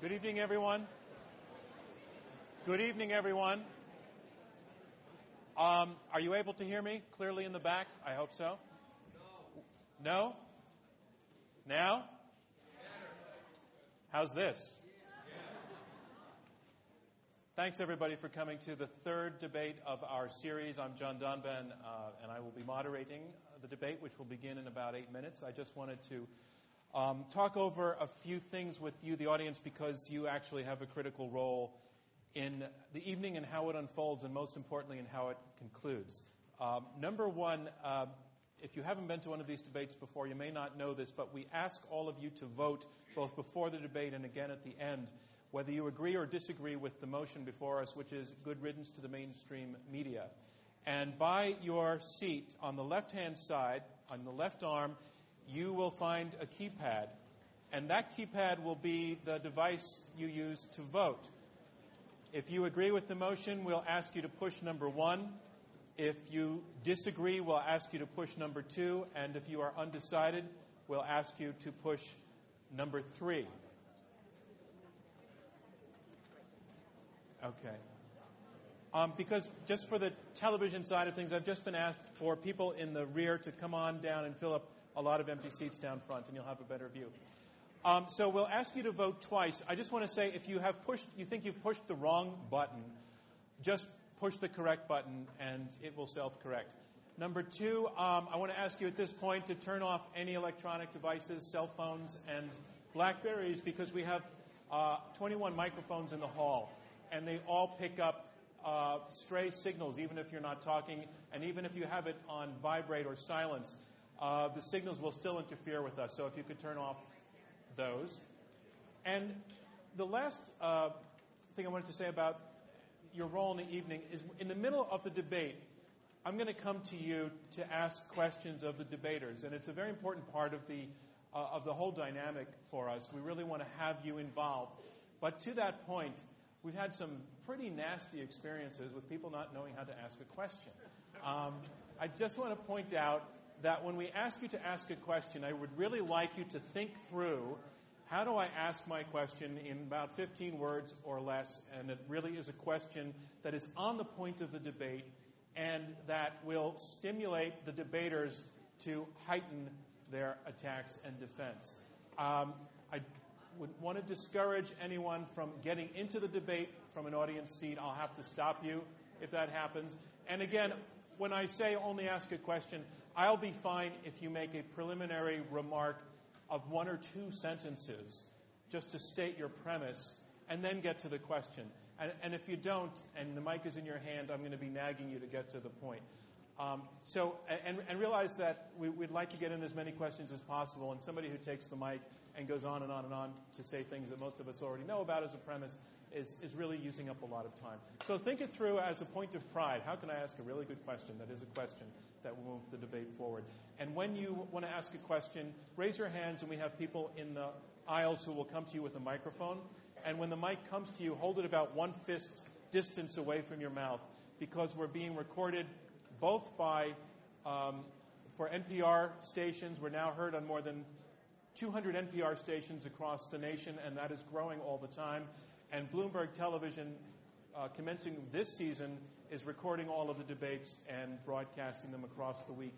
Good evening, everyone. Good evening, everyone. Um, are you able to hear me clearly in the back? I hope so. No? Now? How's this? Thanks, everybody, for coming to the third debate of our series. I'm John Donvan, uh, and I will be moderating the debate, which will begin in about eight minutes. I just wanted to um, talk over a few things with you, the audience, because you actually have a critical role in the evening and how it unfolds, and most importantly, in how it concludes. Um, number one, uh, if you haven't been to one of these debates before, you may not know this, but we ask all of you to vote both before the debate and again at the end, whether you agree or disagree with the motion before us, which is good riddance to the mainstream media. And by your seat on the left hand side, on the left arm, you will find a keypad. And that keypad will be the device you use to vote. If you agree with the motion, we'll ask you to push number one. If you disagree, we'll ask you to push number two. And if you are undecided, we'll ask you to push number three. Okay. Um, because just for the television side of things, I've just been asked for people in the rear to come on down and fill up a lot of empty seats down front, and you'll have a better view. Um, so we'll ask you to vote twice. I just want to say, if you have pushed, you think you've pushed the wrong button, just push the correct button, and it will self-correct. Number two, um, I want to ask you at this point to turn off any electronic devices, cell phones, and Blackberries, because we have uh, 21 microphones in the hall, and they all pick up uh, stray signals, even if you're not talking, and even if you have it on vibrate or silence uh, the signals will still interfere with us. So if you could turn off those. And the last uh, thing I wanted to say about your role in the evening is in the middle of the debate, I'm going to come to you to ask questions of the debaters. And it's a very important part of the, uh, of the whole dynamic for us. We really want to have you involved. But to that point, we've had some pretty nasty experiences with people not knowing how to ask a question. Um, I just want to point out that when we ask you to ask a question, I would really like you to think through how do I ask my question in about 15 words or less, and it really is a question that is on the point of the debate and that will stimulate the debaters to heighten their attacks and defense. Um, I would want to discourage anyone from getting into the debate from an audience seat. I'll have to stop you if that happens. And again, when I say only ask a question, I'll be fine if you make a preliminary remark of one or two sentences just to state your premise and then get to the question. And, and if you don't, and the mic is in your hand, I'm going to be nagging you to get to the point. Um, so, and, and, realize that we, would like to get in as many questions as possible, and somebody who takes the mic and goes on and on and on to say things that most of us already know about as a premise is, is really using up a lot of time. So think it through as a point of pride. How can I ask a really good question that is a question that will move the debate forward? And when you want to ask a question, raise your hands and we have people in the aisles who will come to you with a microphone. And when the mic comes to you, hold it about one fist distance away from your mouth because we're being recorded both by, um, for NPR stations, we're now heard on more than 200 NPR stations across the nation, and that is growing all the time. And Bloomberg Television, uh, commencing this season, is recording all of the debates and broadcasting them across the week.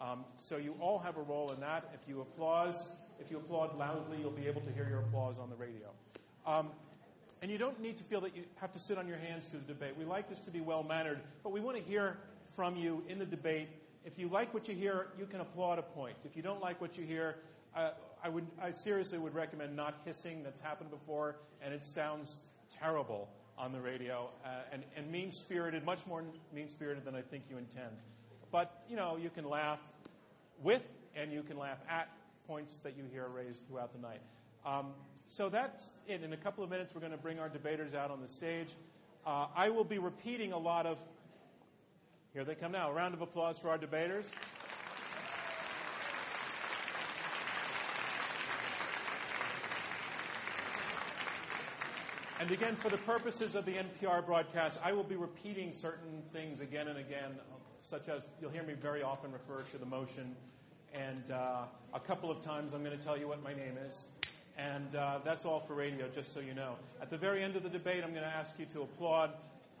Um, so you all have a role in that. If you applaud, if you applaud loudly, you'll be able to hear your applause on the radio. Um, and you don't need to feel that you have to sit on your hands through the debate. We like this to be well mannered, but we want to hear from you in the debate. If you like what you hear, you can applaud a point. If you don't like what you hear, uh, I would, I seriously would recommend not hissing. That's happened before, and it sounds terrible on the radio uh, and, and mean spirited, much more mean spirited than I think you intend. But, you know, you can laugh with and you can laugh at points that you hear raised throughout the night. Um, so that's it. In a couple of minutes, we're going to bring our debaters out on the stage. Uh, I will be repeating a lot of. Here they come now. A round of applause for our debaters. And again, for the purposes of the NPR broadcast, I will be repeating certain things again and again, such as you'll hear me very often refer to the motion. And uh, a couple of times I'm going to tell you what my name is. And uh, that's all for radio, just so you know. At the very end of the debate, I'm going to ask you to applaud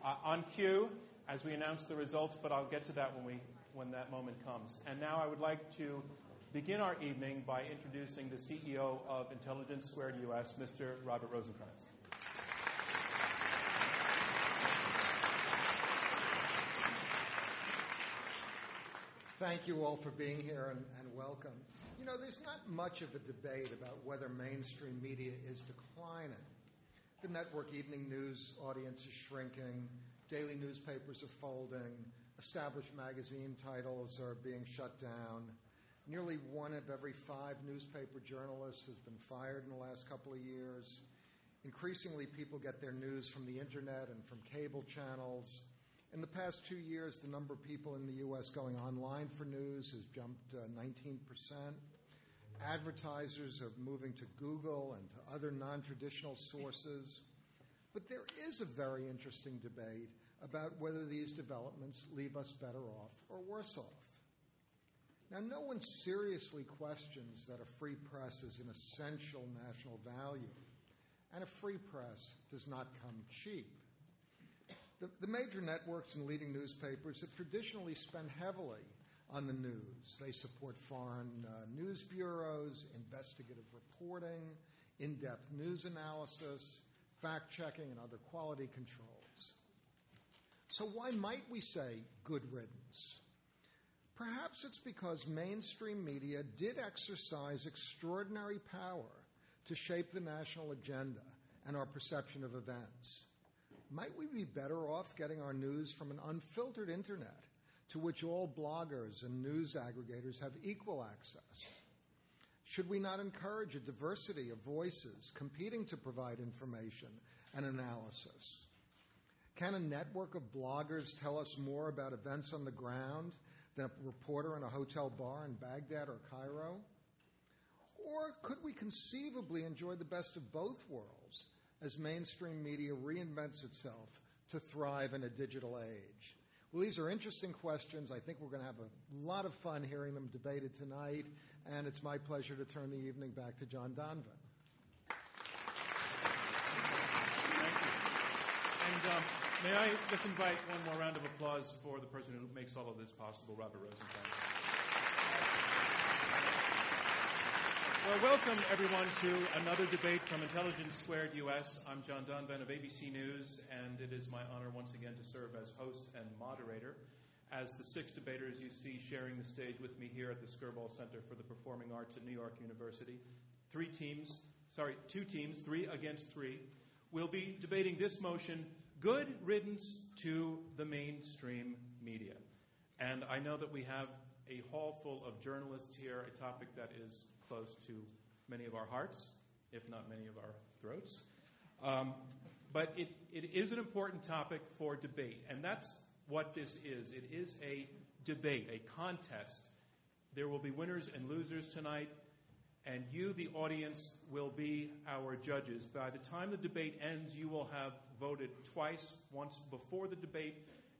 uh, on cue as we announce the results, but I'll get to that when, we, when that moment comes. And now I would like to begin our evening by introducing the CEO of Intelligence Squared US, Mr. Robert Rosenkranz. Thank you all for being here and, and welcome. You know, there's not much of a debate about whether mainstream media is declining. The network evening news audience is shrinking, daily newspapers are folding, established magazine titles are being shut down. Nearly one of every five newspaper journalists has been fired in the last couple of years. Increasingly, people get their news from the internet and from cable channels. In the past two years, the number of people in the U.S. going online for news has jumped uh, 19%. Advertisers are moving to Google and to other non-traditional sources. But there is a very interesting debate about whether these developments leave us better off or worse off. Now, no one seriously questions that a free press is an essential national value, and a free press does not come cheap. The, major networks and leading newspapers have traditionally spent heavily on the news. They support foreign uh, news bureaus, investigative reporting, in depth news analysis, fact checking, and other quality controls. So, why might we say good riddance? Perhaps it's because mainstream media did exercise extraordinary power to shape the national agenda and our perception of events. Might we be better off getting our news from an unfiltered internet to which all bloggers and news aggregators have equal access? Should we not encourage a diversity of voices competing to provide information and analysis? Can a network of bloggers tell us more about events on the ground than a reporter in a hotel bar in Baghdad or Cairo? Or could we conceivably enjoy the best of both worlds as mainstream media reinvents itself to thrive in a digital age? Well, these are interesting questions. I think we're going to have a lot of fun hearing them debated tonight, and it's my pleasure to turn the evening back to John Donvan. And um, may I just invite one more round of applause for the person who makes all of this possible, Robert Rosenkranz. Well, welcome everyone to another debate from Intelligence Squared US. I'm John Donvan of ABC News, and it is my honor once again to serve as host and moderator. As the six debaters you see sharing the stage with me here at the Skirball Center for the Performing Arts at New York University, three teams, sorry, two teams, three against three, will be debating this motion good riddance to the mainstream media. And I know that we have a hall full of journalists here, a topic that is close to many of our hearts, if not many of our throats. Um, but it, it is an important topic for debate, and that's what this is. It is a debate, a contest. There will be winners and losers tonight, and you, the audience, will be our judges. By the time the debate ends, you will have voted twice once before the debate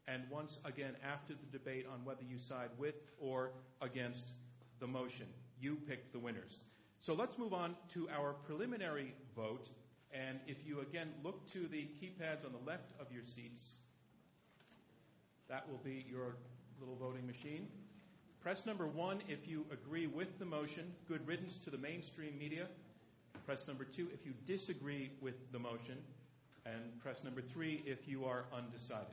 and once again after the debate on whether you side with or against the motion you pick the winners. So let's move on to our preliminary vote. And if you again look to the keypads on the left of your seats, that will be your little voting machine. Press number one if you agree with the motion, good riddance to the mainstream media. Press number two if you disagree with the motion. And press number three if you are undecided.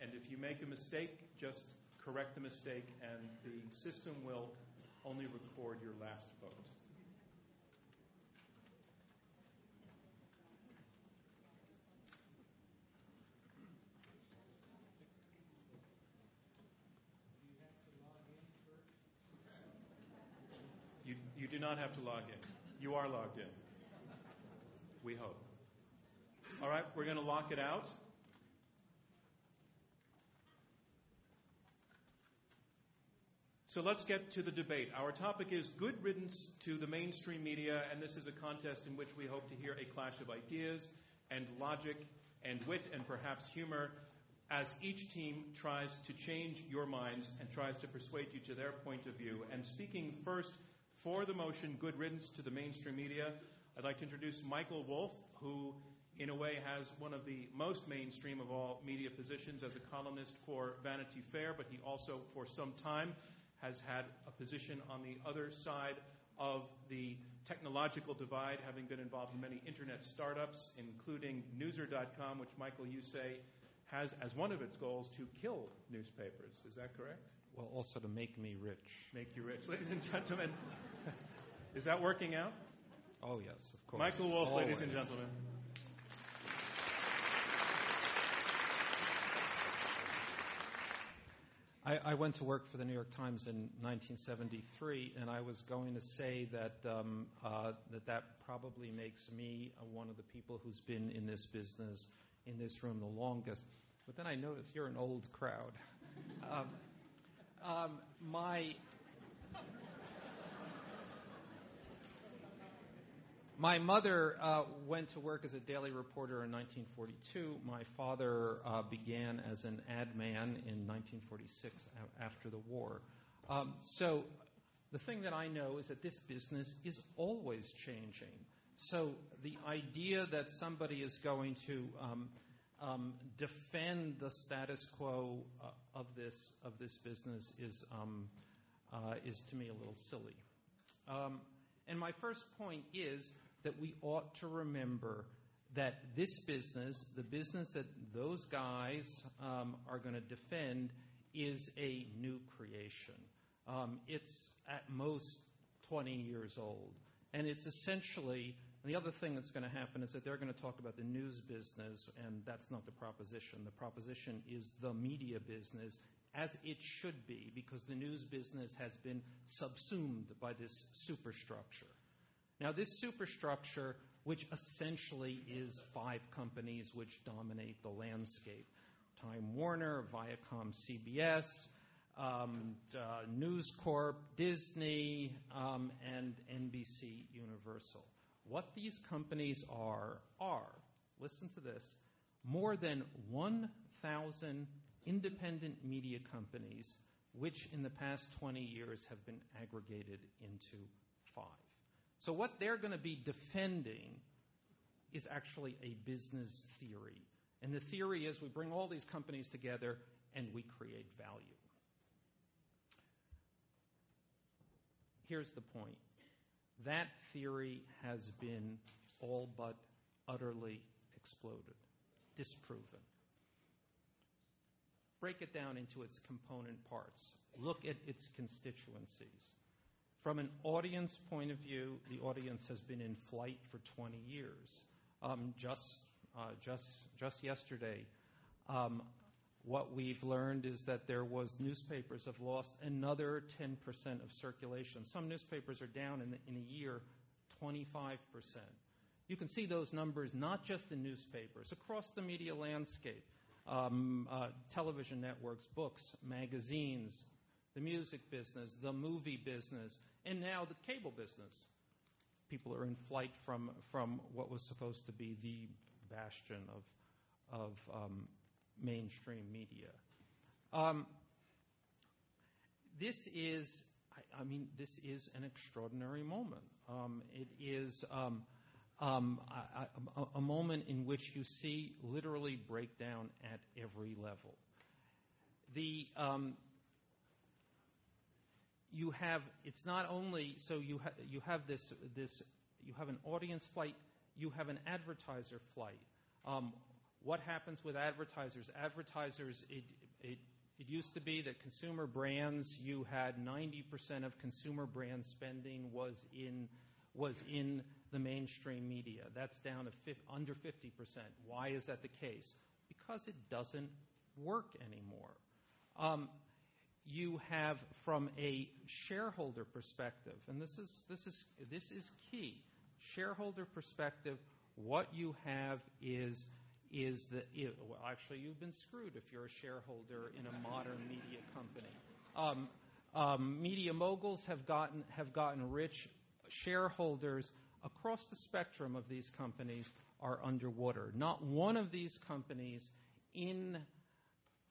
And if you make a mistake, just correct the mistake, and the system will only record your last vote. You, you do not have to log in. You are logged in. We hope. All right, we're going to lock it out. So let's get to the debate. Our topic is good riddance to the mainstream media, and this is a contest in which we hope to hear a clash of ideas and logic and wit and perhaps humor as each team tries to change your minds and tries to persuade you to their point of view. And speaking first for the motion, good riddance to the mainstream media, I'd like to introduce Michael Wolff, who, in a way, has one of the most mainstream of all media positions as a columnist for Vanity Fair, but he also, for some time, has had a position on the other side of the technological divide, having been involved in many internet startups, including Newser.com, which, Michael, you say has as one of its goals to kill newspapers. Is that correct? Well, also to make me rich. Make you rich. Ladies and gentlemen, is that working out? Oh, yes, of course. Michael Wolff, Always. ladies and gentlemen. I, I went to work for the New York Times in 1973, and I was going to say that um, uh, that, that probably makes me uh, one of the people who's been in this business, in this room, the longest. But then I noticed you're an old crowd. um, um, my My mother uh, went to work as a daily reporter in 1942. My father uh, began as an ad man in 1946 a- after the war. Um, so the thing that I know is that this business is always changing. So the idea that somebody is going to um, um, defend the status quo uh, of this of this business is um, uh, is to me a little silly. Um, and my first point is that we ought to remember that this business, the business that those guys um, are going to defend, is a new creation. Um, it's at most 20 years old. And it's essentially, and the other thing that's going to happen is that they're going to talk about the news business, and that's not the proposition. The proposition is the media business, as it should be, because the news business has been subsumed by this superstructure. Now, this superstructure, which essentially is five companies which dominate the landscape Time Warner, Viacom CBS, um, uh, News Corp, Disney, um, and NBC Universal. What these companies are, are, listen to this, more than 1,000 independent media companies, which in the past 20 years have been aggregated into five. So, what they're going to be defending is actually a business theory. And the theory is we bring all these companies together and we create value. Here's the point that theory has been all but utterly exploded, disproven. Break it down into its component parts, look at its constituencies. From an audience point of view, the audience has been in flight for 20 years. Um, just, uh, just, just yesterday, um, what we've learned is that there was newspapers have lost another 10% of circulation. Some newspapers are down in, the, in a year 25%. You can see those numbers not just in newspapers, across the media landscape, um, uh, television networks, books, magazines, the music business, the movie business, and now the cable business. People are in flight from, from what was supposed to be the bastion of, of um, mainstream media. Um, this is, I, I, mean, this is an extraordinary moment. Um, it is um, um, a, a, moment in which you see literally breakdown at every level. The um, you have it's not only so you ha- you have this this you have an audience flight, you have an advertiser flight. Um, what happens with advertisers? Advertisers, it, it, it used to be that consumer brands, you had 90% of consumer brand spending was in was in the mainstream media. That's down to under 50%. Why is that the case? Because it doesn't work anymore. Um, you have from a shareholder perspective, and this is, this is, this is key. Shareholder perspective, what you have is, is that, well, actually, you've been screwed if you're a shareholder in a modern media company. Um, um, media moguls have gotten, have gotten rich. Shareholders across the spectrum of these companies are underwater. Not one of these companies in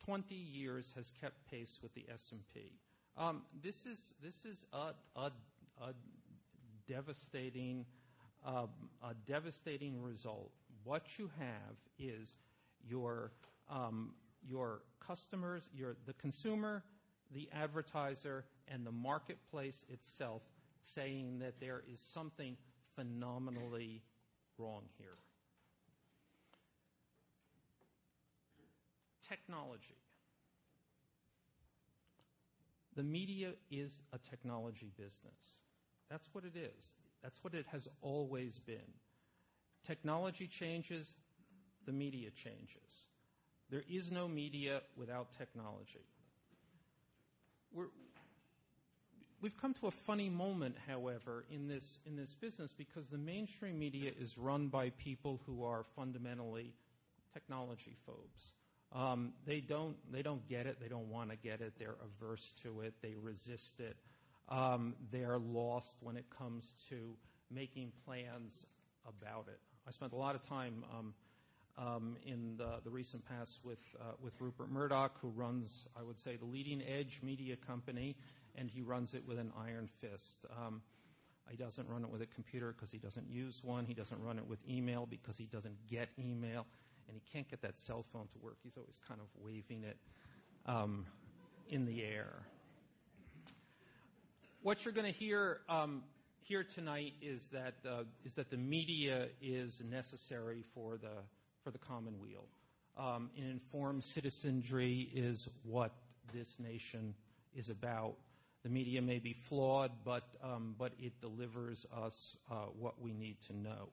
20 years has kept pace with the S&P. Um, this is this is a, a, a devastating, um, a devastating result. What you have is your um, your customers, your the consumer, the advertiser, and the marketplace itself saying that there is something phenomenally wrong here. Technology. The media is a technology business. That's what it is. That's what it has always been. Technology changes, the media changes. There is no media without technology. We've come to a funny moment, however, in this, in this business because the mainstream media is run by people who are fundamentally technology phobes. Um, they don't they don't get it. They don't want to get it. They're averse to it. They resist it. Um, they're lost when it comes to making plans about it. I spent a lot of time um, um, in the, the, recent past with uh, with Rupert Murdoch, who runs, I would say, the leading edge media company, and he runs it with an iron fist. Um, he doesn't run it with a computer because he doesn't use one. He doesn't run it with email because he doesn't get email and he can't get that cell phone to work. He's always kind of waving it um, in the air. What you're going to hear um, here tonight is that uh, is that the media is necessary for the for the commonweal. Um, an informed citizenry is what this nation is about. The media may be flawed, but um, but it delivers us uh, what we need to know.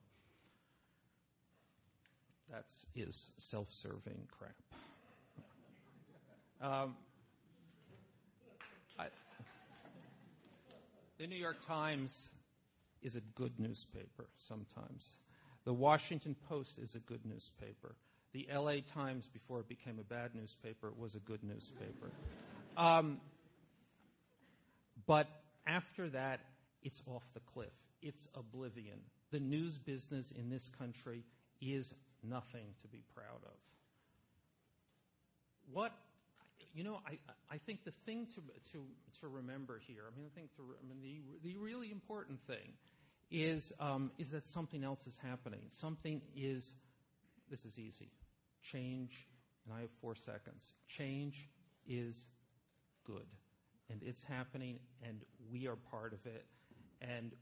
That is self serving crap. Um, I, the New York Times is a good newspaper sometimes. The Washington Post is a good newspaper. The LA Times, before it became a bad newspaper, was a good newspaper. Um, but after that, it's off the cliff. It's oblivion. The news business in this country is nothing to be proud of. What, you know, I, I think the thing to, to, to remember here, I mean, I think to, I mean, the, the really important thing is, um, is that something else is happening. Something is, this is easy, change, and I have four seconds. Change is good, and it's happening, and we are part of it, and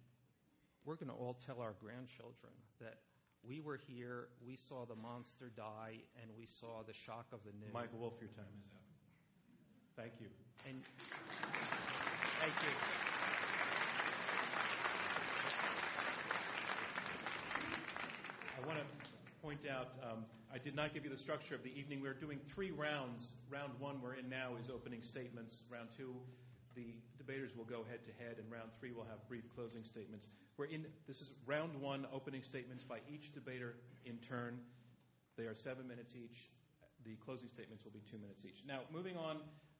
we're going to all tell our grandchildren that we were here, we saw the monster die, and we saw the shock of the news. Michael Wolff, your time is up. Thank you. And thank you. I want to point out um, I did not give you the structure of the evening. We're doing three rounds. Round one we're in now is opening statements. Round two, the debaters will go head to head, and round three will have brief closing statements. We're in, this is round one, opening statements by each debater in turn. They are seven minutes each. The closing statements will be two minutes each. Now, moving on,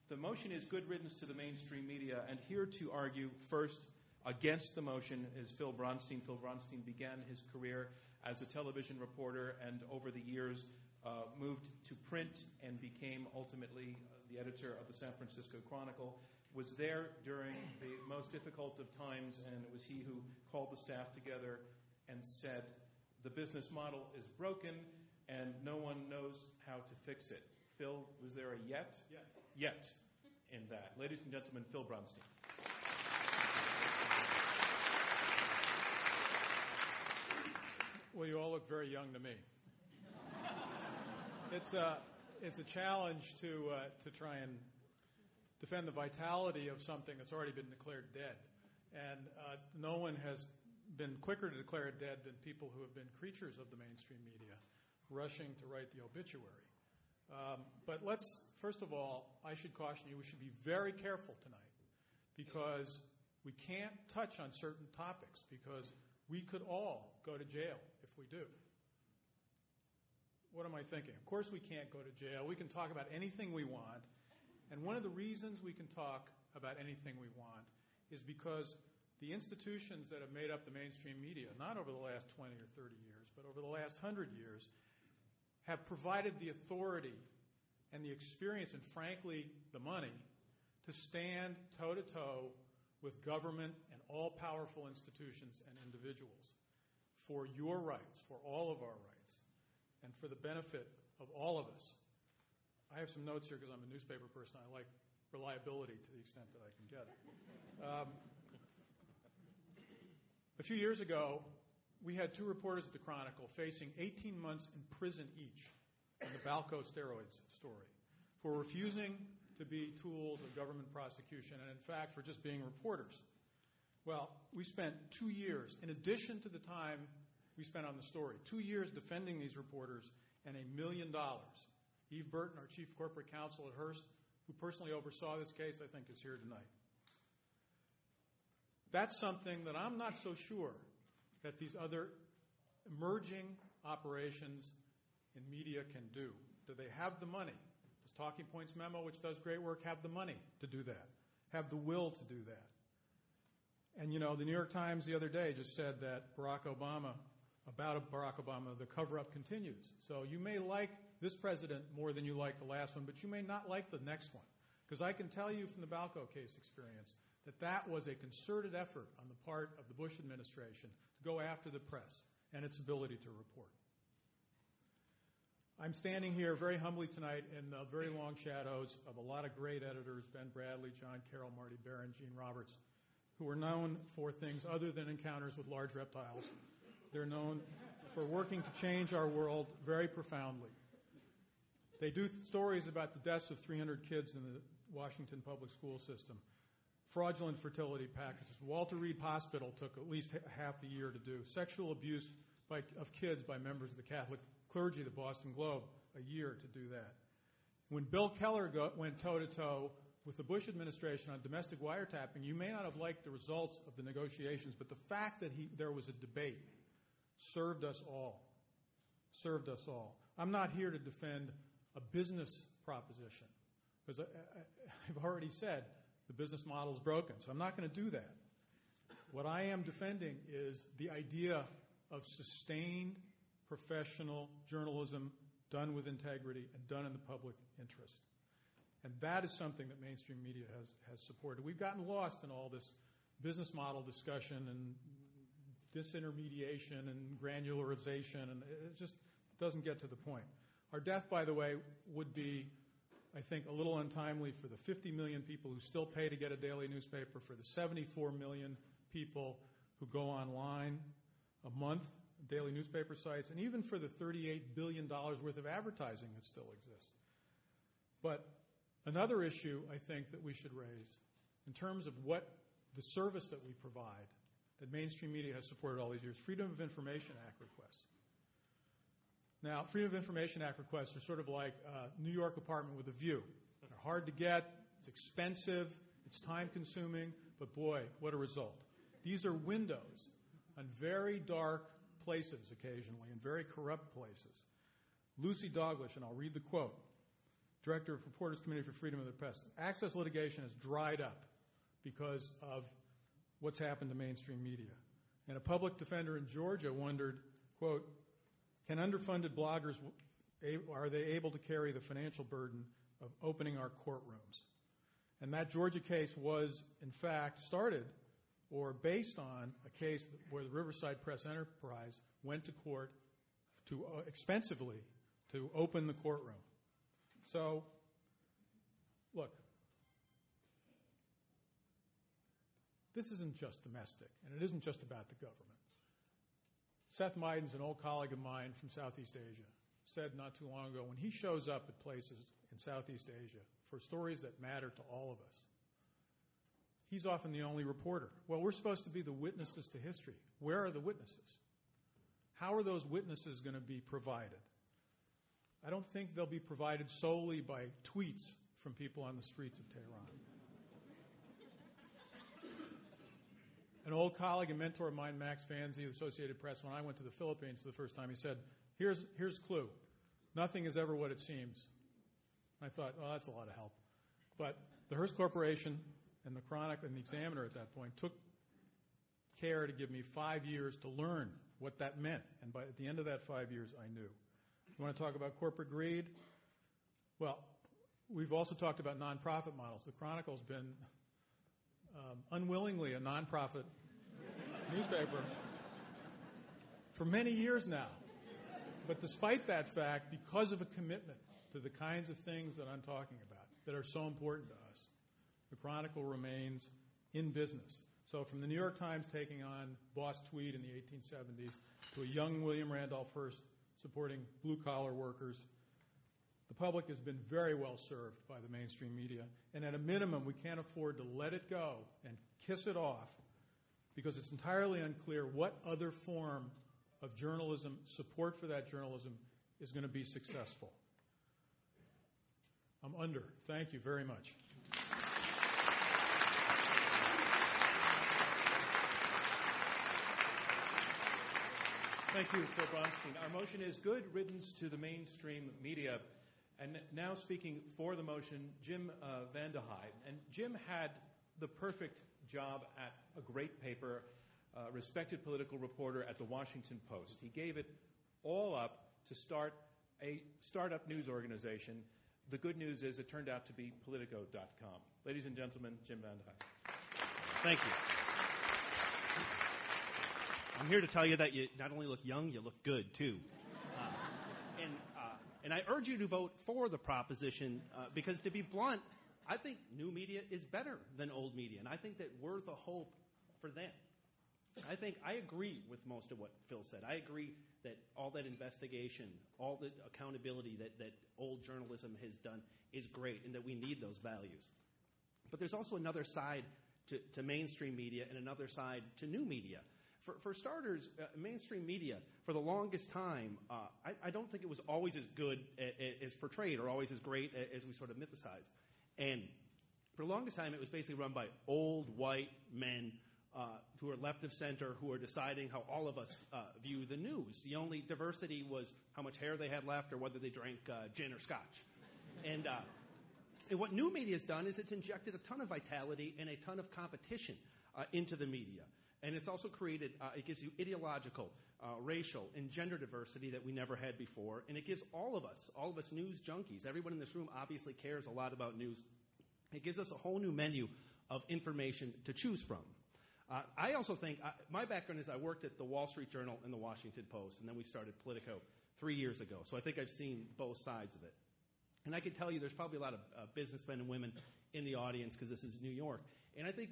the motion is good riddance to the mainstream media, and here to argue first against the motion is Phil Bronstein. Phil Bronstein began his career as a television reporter and over the years uh, moved to print and became ultimately the editor of the San Francisco Chronicle was there during the most difficult of times, and it was he who called the staff together and said, The business model is broken, and no one knows how to fix it. Phil, was there a yet? Yet. Yet in that. Ladies and gentlemen, Phil Bronstein. Well, you all look very young to me. it's, a, it's a challenge to, uh, to try and defend the vitality of something that's already been declared dead. And uh, no one has been quicker to declare it dead than people who have been creatures of the mainstream media, rushing to write the obituary. Um, but let's, first of all, I should caution you, we should be very careful tonight because we can't touch on certain topics because we could all go to jail if we do. What am I thinking? Of course, we can't go to jail. We can talk about anything we want. And one of the reasons we can talk about anything we want is because the institutions that have made up the mainstream media, not over the last 20 or 30 years, but over the last 100 years, have provided the authority and the experience and, frankly, the money to stand toe to toe with government and all powerful institutions and individuals for your rights, for all of our rights, and for the benefit of all of us. I have some notes here because I'm a newspaper person. I like reliability to the extent that I can get it. Um, a few years ago, we had two reporters at the Chronicle facing 18 months in prison each in the Balco steroids story for refusing to be tools of government prosecution and, in fact, for just being reporters. Well, we spent two years, in addition to the time we spent on the story, two years defending these reporters and a million dollars. Eve Burton, our chief corporate counsel at Hearst, who personally oversaw this case, I think is here tonight. That's something that I'm not so sure that these other emerging operations in media can do. Do they have the money? Does Talking Points Memo, which does great work, have the money to do that? Have the will to do that? And you know, the New York Times the other day just said that Barack Obama, about Barack Obama, the cover up continues. So you may like this president more than you like the last one, but you may not like the next one. Because I can tell you from the Balco case experience that that was a concerted effort on the part of the Bush administration to go after the press and its ability to report. I'm standing here very humbly tonight in the very long shadows of a lot of great editors Ben Bradlee, John Carroll, Marty Baron, Gene Roberts, who are known for things other than encounters with large reptiles. They're known for working to change our world very profoundly. They do stories about the deaths of 300 kids in the Washington public school system, fraudulent fertility packages. Walter Reed Hospital took at least half a year to do. Sexual abuse by, of kids by members of the Catholic clergy, the Boston Globe, a year to do that. When Bill Keller go, went toe to toe with the Bush administration on domestic wiretapping, you may not have liked the results of the negotiations, but the fact that he, there was a debate served us all. Served us all. I'm not here to defend a business proposition because I've already said the business model is broken, so I'm not going to do that. What I am defending is the idea of sustained professional journalism done with integrity and done in the public interest. And that is something that mainstream media has, has supported. We've gotten lost in all this business model discussion and disintermediation and granularization, and it just doesn't get to the point. Our death, by the way, would be, I think, a little untimely for the 50 million people who still pay to get a daily newspaper, for the 74 million people who go online a month, daily newspaper sites, and even for the $38 billion worth of advertising that still exists. But another issue I think that we should raise in terms of what the service that we provide that mainstream media has supported all these years, Freedom of Information Act. Now, Freedom of Information Act requests are sort of like a New York apartment with a view. They're hard to get, it's expensive, it's time consuming, but boy, what a result. These are windows on very dark places occasionally, in very corrupt places. Lucy Dalglish, and I'll read the quote, Director of Reporters Committee for Freedom of the Press. Access litigation has dried up because of what's happened to mainstream media. And a public defender in Georgia wondered, quote, can underfunded bloggers, are they able to carry the financial burden of opening our courtrooms? And that Georgia case was, in fact, started or based on a case where the Riverside Press Enterprise went to court to uh, expensively to open the courtroom. So, look, this isn't just domestic, and it isn't just about the government. Seth Mydans, an old colleague of mine from Southeast Asia, said not too long ago when he shows up at places in Southeast Asia for stories that matter to all of us, he's often the only reporter. Well, we're supposed to be the witnesses to history. Where are the witnesses? How are those witnesses going to be provided? I don't think they'll be provided solely by tweets from people on the streets of Tehran. An old colleague and mentor of mine, Max Vanzi, the Associated Press, when I went to the Philippines for the first time, he said, here's, here's clue. Nothing is ever what it seems. I thought, well, that's a lot of help. But the Hearst Corporation and the Chronicle and the Examiner at that point took care to give me five years to learn what that meant. And by at the end of that five years, I knew. You want to talk about corporate greed? Well, we've also talked about nonprofit models. The Chronicle's been um, unwillingly a nonprofit newspaper for many years now. But despite that fact, because of a commitment to the kinds of things that I'm talking about that are so important to us, the Chronicle remains in business. So from the New York Times taking on Boss Tweed in the 1870s to a young William Randolph Hearst supporting blue collar workers, the public has been very well served by the mainstream media. And at a minimum, we can't afford to let it go and kiss it off because it's entirely unclear what other form of journalism, support for that journalism, is going to be successful. I'm under. Thank you very much. Thank you, Phil Bronstein. Our motion is good riddance to the mainstream media. And now speaking for the motion, Jim uh, VandeHei. And Jim had the perfect job at a great paper, uh, respected political reporter at the Washington Post. He gave it all up to start a startup news organization. The good news is it turned out to be Politico.com. Ladies and gentlemen, Jim VandeHei. Thank you. I'm here to tell you that you not only look young, you look good too. And, and I urge you to vote for the proposition uh, because, to be blunt, I think new media is better than old media, and I think that we're the hope for them. I think I agree with most of what Phil said. I agree that all that investigation, all the accountability that, that old journalism has done is great and that we need those values. But there's also another side to, to mainstream media and another side to new media. For, for starters, uh, mainstream media, for the longest time, uh, I, I, don't think it was always as good as, portrayed or always as great as we sort of mythicize. And for the longest time, it was basically run by old white men uh, who are left of center who are deciding how all of us uh, view the news. The only diversity was how much hair they had left or whether they drank uh, gin or scotch. And, uh, and, what new media has done is it's injected a ton of vitality and a ton of competition into the media. And it's also created, uh, it gives you ideological, uh, racial, and gender diversity that we never had before. And it gives all of us, all of us news junkies, everyone in this room obviously cares a lot about news. It gives us a whole new menu of information to choose from. Uh, I also think, uh, my background is I worked at the Wall Street Journal and the Washington Post, and then we started Politico three years ago. So I think I've seen both sides of it. And I can tell you there's probably a lot of uh, businessmen and women in the audience because this is New York. And I think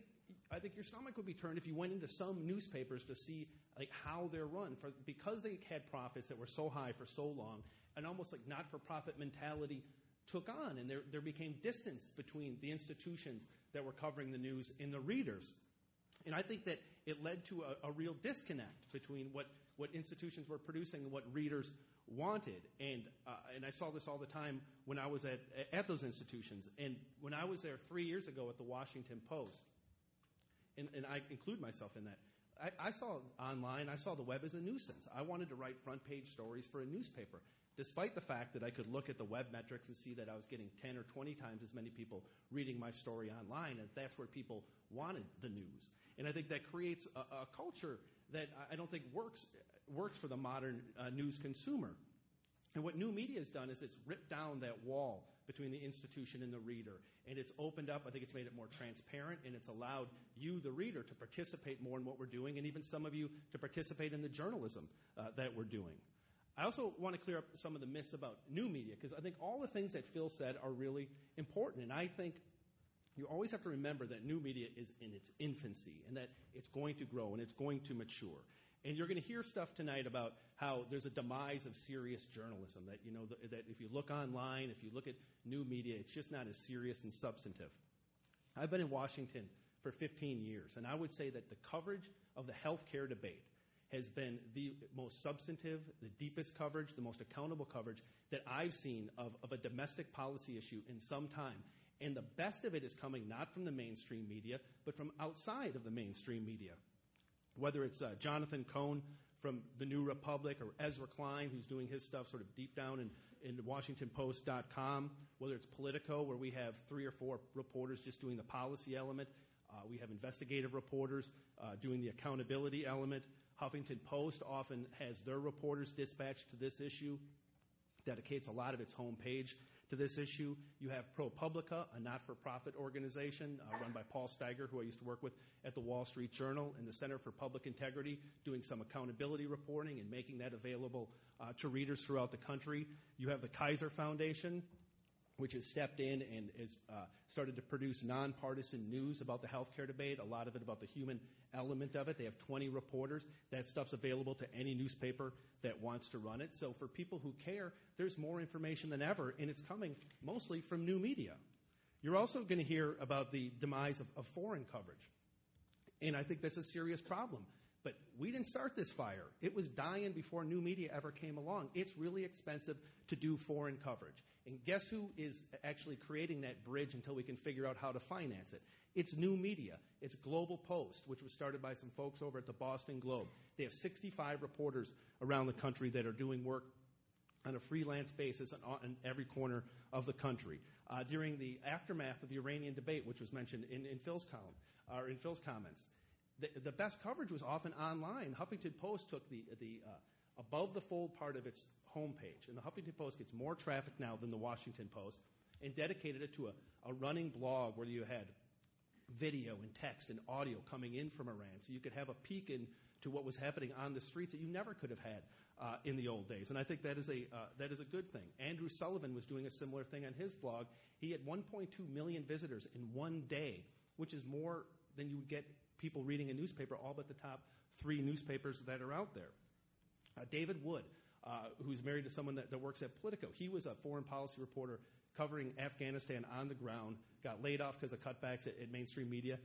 I think your stomach would be turned if you went into some newspapers to see like how they're run for because they had profits that were so high for so long, and almost like not-for-profit mentality took on, and there there became distance between the institutions that were covering the news and the readers. And I think that it led to a, a real disconnect between what, what institutions were producing and what readers wanted. And, uh, and I saw this all the time when I was at, at those institutions. And when I was there three years ago at the Washington Post, and, and I include myself in that. I, I, saw online, I saw the web as a nuisance. I wanted to write front page stories for a newspaper, despite the fact that I could look at the web metrics and see that I was getting 10 or 20 times as many people reading my story online, and that's where people wanted the news. And I think that creates a, a culture that I don't think works, works for the modern uh, news consumer. And what new media has done is it's ripped down that wall between the institution and the reader. And it's opened up, I think it's made it more transparent, and it's allowed you, the reader, to participate more in what we're doing, and even some of you to participate in the journalism uh, that we're doing. I also want to clear up some of the myths about new media, because I think all the things that Phil said are really important. And I think you always have to remember that new media is in its infancy, and that it's going to grow and it's going to mature. And you're going to hear stuff tonight about how there's a demise of serious journalism. That you know that if you look online, if you look at new media, it's just not as serious and substantive. I've been in Washington for 15 years, and I would say that the coverage of the healthcare debate has been the most substantive, the deepest coverage, the most accountable coverage that I've seen of, of a domestic policy issue in some time. And the best of it is coming not from the mainstream media, but from outside of the mainstream media whether it's uh, Jonathan Cohn from the New Republic or Ezra Klein, who's doing his stuff sort of deep down in, in WashingtonPost.com, whether it's Politico, where we have three or four reporters just doing the policy element. Uh, we have investigative reporters uh, doing the accountability element. Huffington Post often has their reporters dispatched to this issue, dedicates a lot of its homepage to this issue. You have ProPublica, a not-for-profit organization uh, run by Paul Steiger, who I used to work with at the Wall Street Journal, and the Center for Public Integrity, doing some accountability reporting and making that available uh, to readers throughout the country. You have the Kaiser Foundation, which has stepped in and has uh, started to produce nonpartisan news about the healthcare debate, a lot of it about the human element of it. They have 20 reporters. That stuff's available to any newspaper that wants to run it. So for people who care, there's more information than ever, and it's coming mostly from new media. You're also going to hear about the demise of, of foreign coverage. And I think that's a serious problem. But we didn't start this fire. It was dying before new media ever came along. It's really expensive to do foreign coverage. And guess who is actually creating that bridge until we can figure out how to finance it? It's new media. It's Global Post, which was started by some folks over at the Boston Globe. They have 65 reporters around the country that are doing work on a freelance basis in every corner of the country. Uh, during the aftermath of the Iranian debate, which was mentioned in, in Phil's column, or in Phil's comments, the, the, best coverage was often online. Huffington Post took the, the uh, above the fold part of its homepage, and the Huffington Post gets more traffic now than the Washington Post, and dedicated it to a, a running blog where you had video and text and audio coming in from Iran, so you could have a peek into what was happening on the streets that you never could have had uh, in the old days. And I think that is a uh, that is a good thing. Andrew Sullivan was doing a similar thing on his blog. He had 1.2 million visitors in one day, which is more than you would get people reading a newspaper, all but the top three newspapers that are out there. Uh, David Wood, uh, who's married to someone that, that works at Politico, he was a foreign policy reporter covering Afghanistan on the ground, got laid off because of cutbacks at, at mainstream media.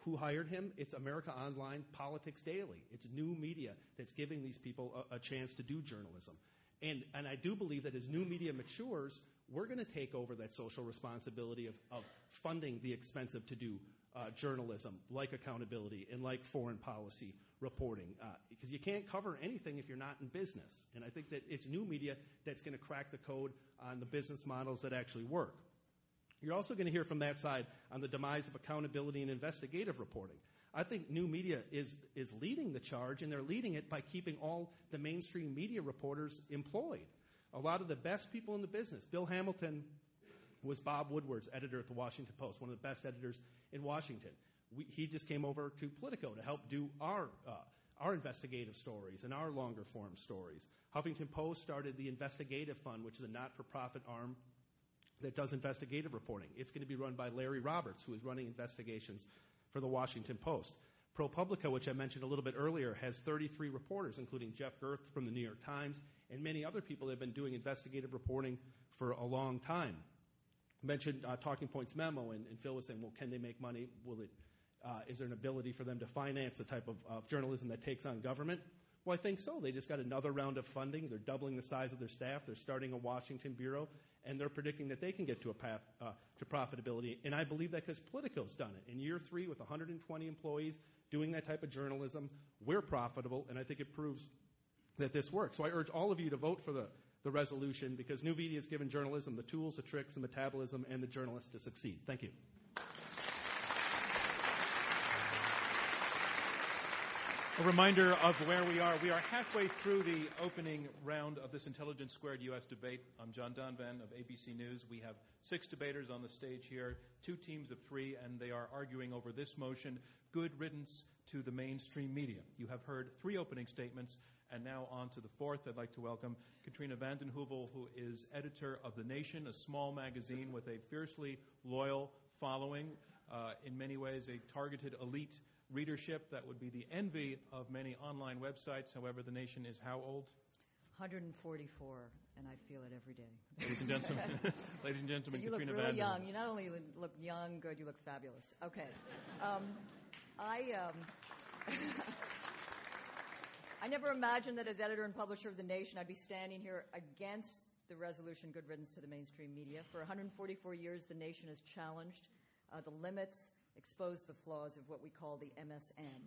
Who hired him? It's America Online Politics Daily. It's new media that's giving these people a, a chance to do journalism. And, and I do believe that as new media matures, we're going to take over that social responsibility of, of funding the expensive to do uh, journalism, like accountability and like foreign policy reporting, uh, because you can't cover anything if you're not in business. And I think that it's new media that's going to crack the code on the business models that actually work. You're also going to hear from that side on the demise of accountability and investigative reporting. I think new media is, is leading the charge, and they're leading it by keeping all the mainstream media reporters employed. A lot of the best people in the business. Bill Hamilton was Bob Woodward's editor at the Washington Post, one of the best editors in Washington. He just came over to Politico to help do our, uh, our investigative stories and our longer form stories. Huffington Post started the Investigative Fund, which is a not for profit arm that does investigative reporting. It's going to be run by Larry Roberts, who is running investigations for the Washington Post. ProPublica, which I mentioned a little bit earlier, has 33 reporters, including Jeff Gerth from the New York Times and many other people that have been doing investigative reporting for a long time. Mentioned uh, Talking Points memo, and, and, Phil was saying, well, can they make money? Will it, is there an ability for them to finance the type of, of journalism that takes on government? Well, I think so. They just got another round of funding. They're doubling the size of their staff. They're starting a Washington bureau, and they're predicting that they can get to a path uh, to profitability. And I believe that because Politico's done it. In year three, with 120 employees doing that type of journalism, we're profitable, and I think it proves that this works. So I urge all of you to vote for the, the resolution because New Media has given journalism the tools, the tricks, the metabolism, and the journalists to succeed. Thank you. A reminder of where we are. We are halfway through the opening round of this Intelligence Squared U.S. debate. I'm John Donvan of ABC News. We have six debaters on the stage here, two teams of three, and they are arguing over this motion good riddance to the mainstream media. You have heard three opening statements, and now on to the fourth. I'd like to welcome Katrina vanden Heuvel, who is editor of The Nation, a small magazine with a fiercely loyal following, uh, in many ways, a targeted elite readership that would be the envy of many online websites. However, the nation is how old? 144, and I feel it every day. Ladies and gentlemen, ladies and gentlemen, so you Katrina look really young. You not only look young, good, you look fabulous. Okay, um, I. Um, I never imagined that as editor and publisher of The Nation, I'd be standing here against the resolution Good Riddance to the Mainstream Media. For 144 years, The Nation has challenged uh, the limits expose the flaws of what we call the MSM.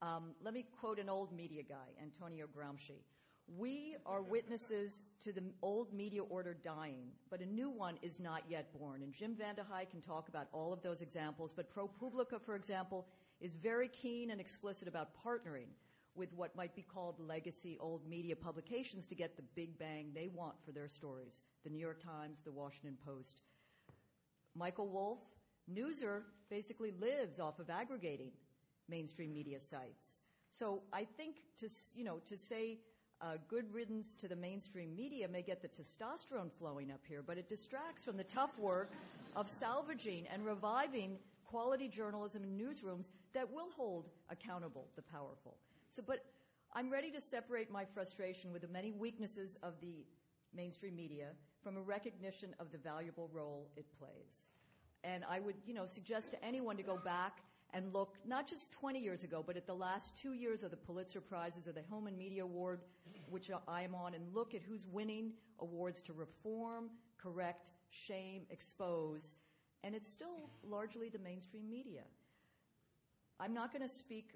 Um, let me quote an old media guy, Antonio Gramsci. We are witnesses to the old media order dying, but a new one is not yet born. And Jim VandeHei can talk about all of those examples, but ProPublica, for example, is very keen and explicit about partnering with what might be called legacy old media publications to get the big bang they want for their stories the New York Times, the Washington Post. Michael Wolff, Newser basically lives off of aggregating mainstream media sites. So I think to, you know, to say uh, good riddance to the mainstream media may get the testosterone flowing up here, but it distracts from the tough work of salvaging and reviving quality journalism in newsrooms that will hold accountable the powerful. So, but I'm ready to separate my frustration with the many weaknesses of the mainstream media from a recognition of the valuable role it plays. And I would, you know, suggest to anyone to go back and look not just 20 years ago, but at the last two years of the Pulitzer Prizes or the Hillman Media Award, which I am on, and look at who's winning awards to reform, correct, shame, expose, and it's still largely the mainstream media. I'm not going to speak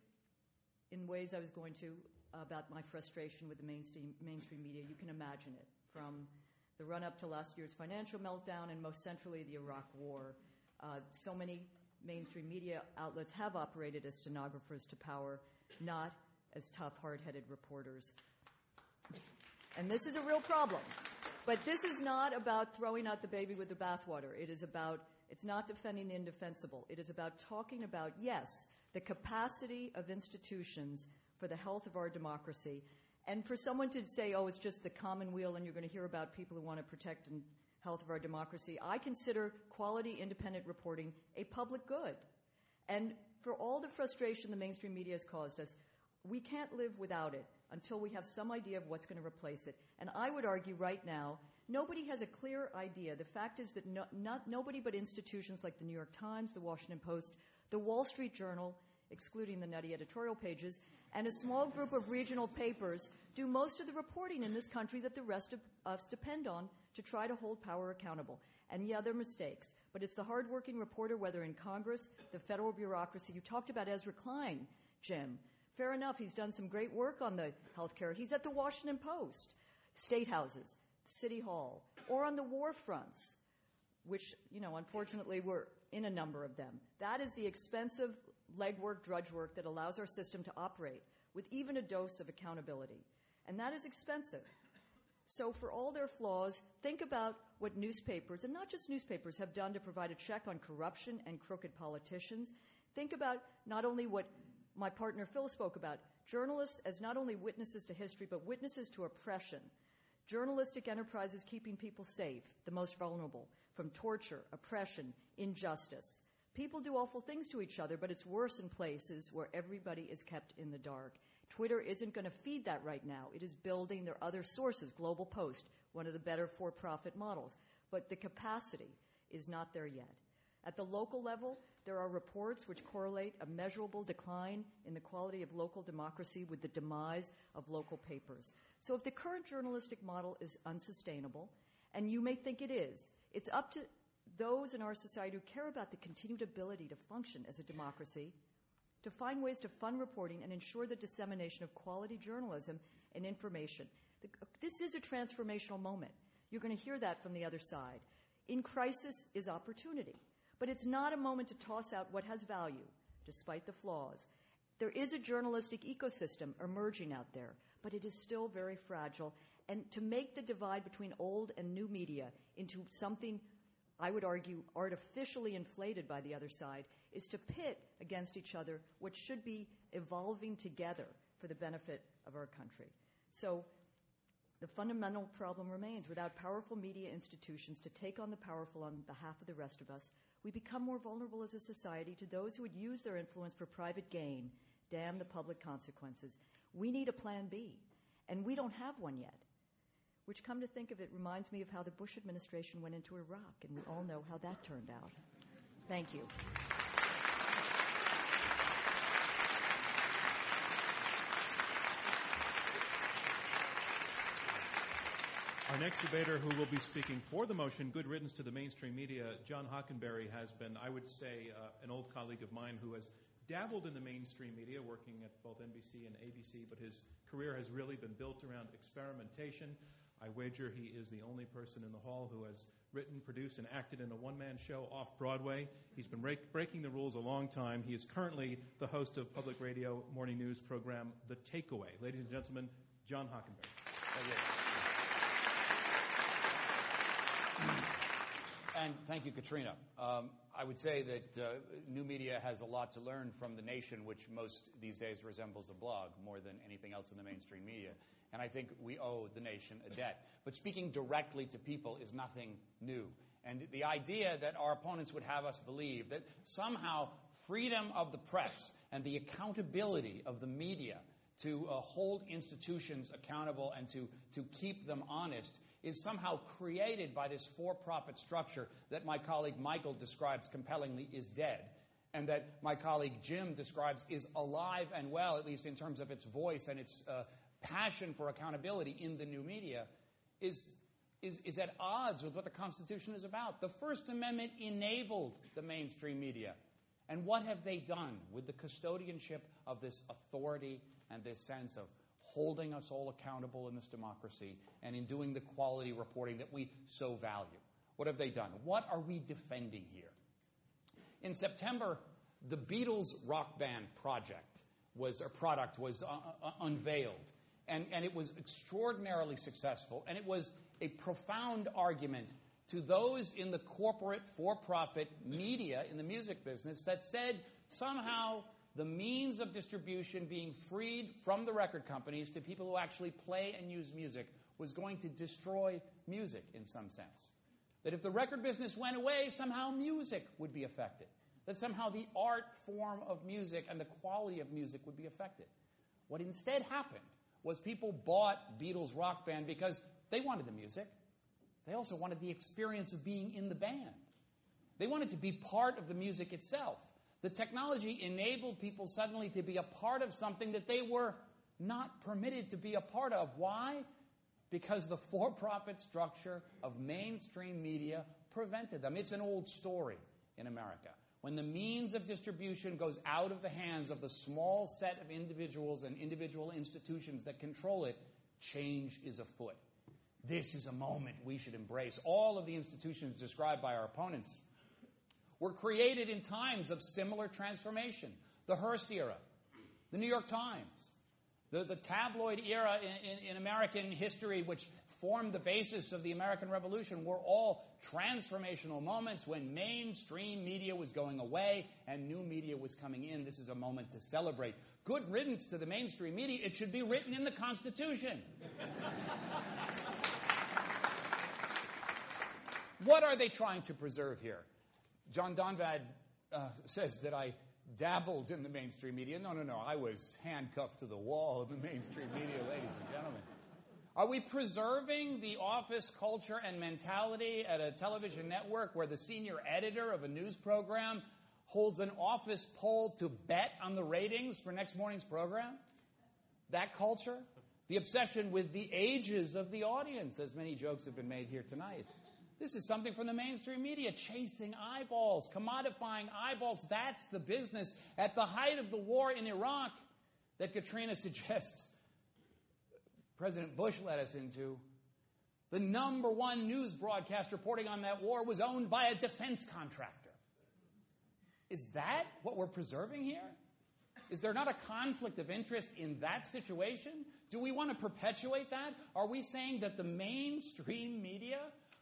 in ways I was going to about my frustration with the mainstream, mainstream media. You can imagine it from the run up to last year's financial meltdown and most centrally the Iraq War. Uh, so many mainstream media outlets have operated as stenographers to power, not as tough, hard headed reporters. And this is a real problem. But this is not about throwing out the baby with the bathwater. It is about, it's not defending the indefensible. It is about talking about, yes, the capacity of institutions for the health of our democracy. And for someone to say, oh, it's just the commonweal and you're going to hear about people who want to protect and health of our democracy, I consider quality independent reporting a public good. And for all the frustration the mainstream media has caused us, we can't live without it until we have some idea of what's going to replace it. And I would argue right now, nobody has a clear idea. The fact is that no, not, nobody but institutions like the New York Times, the Washington Post, the Wall Street Journal, excluding the nutty editorial pages, and a small group of regional papers do most of the reporting in this country that the rest of us depend on to try to hold power accountable. And yeah, there are mistakes, but it's the hardworking reporter, whether in Congress, the federal bureaucracy. You talked about Ezra Klein, Jim. Fair enough, he's done some great work on the health care. He's at the Washington Post, state houses, city hall, or on the war fronts, which, you know, unfortunately we're in a number of them. That is the expensive legwork, drudge work that allows our system to operate with even a dose of accountability. And that is expensive. So, for all their flaws, think about what newspapers, and not just newspapers, have done to provide a check on corruption and crooked politicians. Think about not only what my partner Phil spoke about journalists as not only witnesses to history, but witnesses to oppression. Journalistic enterprises keeping people safe, the most vulnerable, from torture, oppression, injustice. People do awful things to each other, but it's worse in places where everybody is kept in the dark. Twitter isn't going to feed that right now. It is building their other sources, Global Post, one of the better for profit models. But the capacity is not there yet. At the local level, there are reports which correlate a measurable decline in the quality of local democracy with the demise of local papers. So if the current journalistic model is unsustainable, and you may think it is, it's up to those in our society who care about the continued ability to function as a democracy to find ways to fund reporting and ensure the dissemination of quality journalism and information. This is a transformational moment. You're going to hear that from the other side. In crisis is opportunity, but it's not a moment to toss out what has value, despite the flaws. There is a journalistic ecosystem emerging out there, but it is still very fragile. And to make the divide between old and new media into something I would argue, artificially inflated by the other side, is to pit against each other what should be evolving together for the benefit of our country. So the fundamental problem remains without powerful media institutions to take on the powerful on behalf of the rest of us, we become more vulnerable as a society to those who would use their influence for private gain. Damn the public consequences. We need a plan B, and we don't have one yet which, come to think of it, reminds me of how the Bush administration went into Iraq, and we all know how that turned out. Thank you. Our next debater, who will be speaking for the motion, Good Riddance to the Mainstream Media, John Hockenberry, has been, I would say, uh, an old colleague of mine who has dabbled in the mainstream media, working at both NBC and ABC, but his career has really been built around experimentation, I wager he is the only person in the hall who has written, produced, and acted in a one man show off Broadway. He's been break- breaking the rules a long time. He is currently the host of public radio morning news program The Takeaway. Ladies and gentlemen, John Hockenberry. And thank you, Katrina. Um, I would say that uh, new media has a lot to learn from the nation, which most these days resembles a blog more than anything else in the mainstream media. And I think we owe the nation a debt. But speaking directly to people is nothing new. And the idea that our opponents would have us believe that somehow freedom of the press and the accountability of the media to uh, hold institutions accountable and to, to keep them honest is somehow created by this for profit structure that my colleague Michael describes compellingly is dead, and that my colleague Jim describes is alive and well, at least in terms of its voice and its uh, passion for accountability in the new media, is, is, is at odds with what the Constitution is about. The First Amendment enabled the mainstream media. And what have they done with the custodianship of this authority and this sense of holding us all accountable in this democracy and in doing the quality reporting that we so value. What have they done? What are we defending here? In September, the Beatles rock band project was a product was uh, uh, unveiled, and, and it was extraordinarily successful, and it was a profound argument to those in the corporate for-profit media in the music business that said somehow the means of distribution being freed from the record companies to people who actually play and use music was going to destroy music in some sense. That if the record business went away, somehow music would be affected. That somehow the art form of music and the quality of music would be affected. What instead happened was people bought Beatles Rock Band because they wanted the music. They also wanted the experience of being in the band. They wanted to be part of the music itself. The technology enabled people suddenly to be a part of something that they were not permitted to be a part of. Why? Because the for profit structure of mainstream media prevented them. It's an old story in America. When the means of distribution goes out of the hands of the small set of individuals and individual institutions that control it, change is afoot. This is a moment we should embrace. All of the institutions described by our opponents were created in times of similar transformation. The Hearst era, the New York Times, the, the tabloid era in, in, in American history, which formed the basis of the American Revolution, were all transformational moments when mainstream media was going away and new media was coming in. This is a moment to celebrate. Good riddance to the mainstream media. It should be written in the Constitution. what are they trying to preserve here? John Donvan uh, says that I dabbled in the mainstream media. No, no, no. I was handcuffed to the wall of the mainstream media, ladies and gentlemen. Are we preserving the office culture and mentality at a television network where the senior editor of a news program holds an office poll to bet on the ratings for next morning's program? That culture? The obsession with the ages of the audience, as many jokes have been made here tonight. This is something from the mainstream media, chasing eyeballs, commodifying eyeballs. That's the business at the height of the war in Iraq that Katrina suggests President Bush led us into. The number one news broadcast reporting on that war was owned by a defense contractor. Is that what we're preserving here? Is there not a conflict of interest in that situation? Do we want to perpetuate that? Are we saying that the mainstream media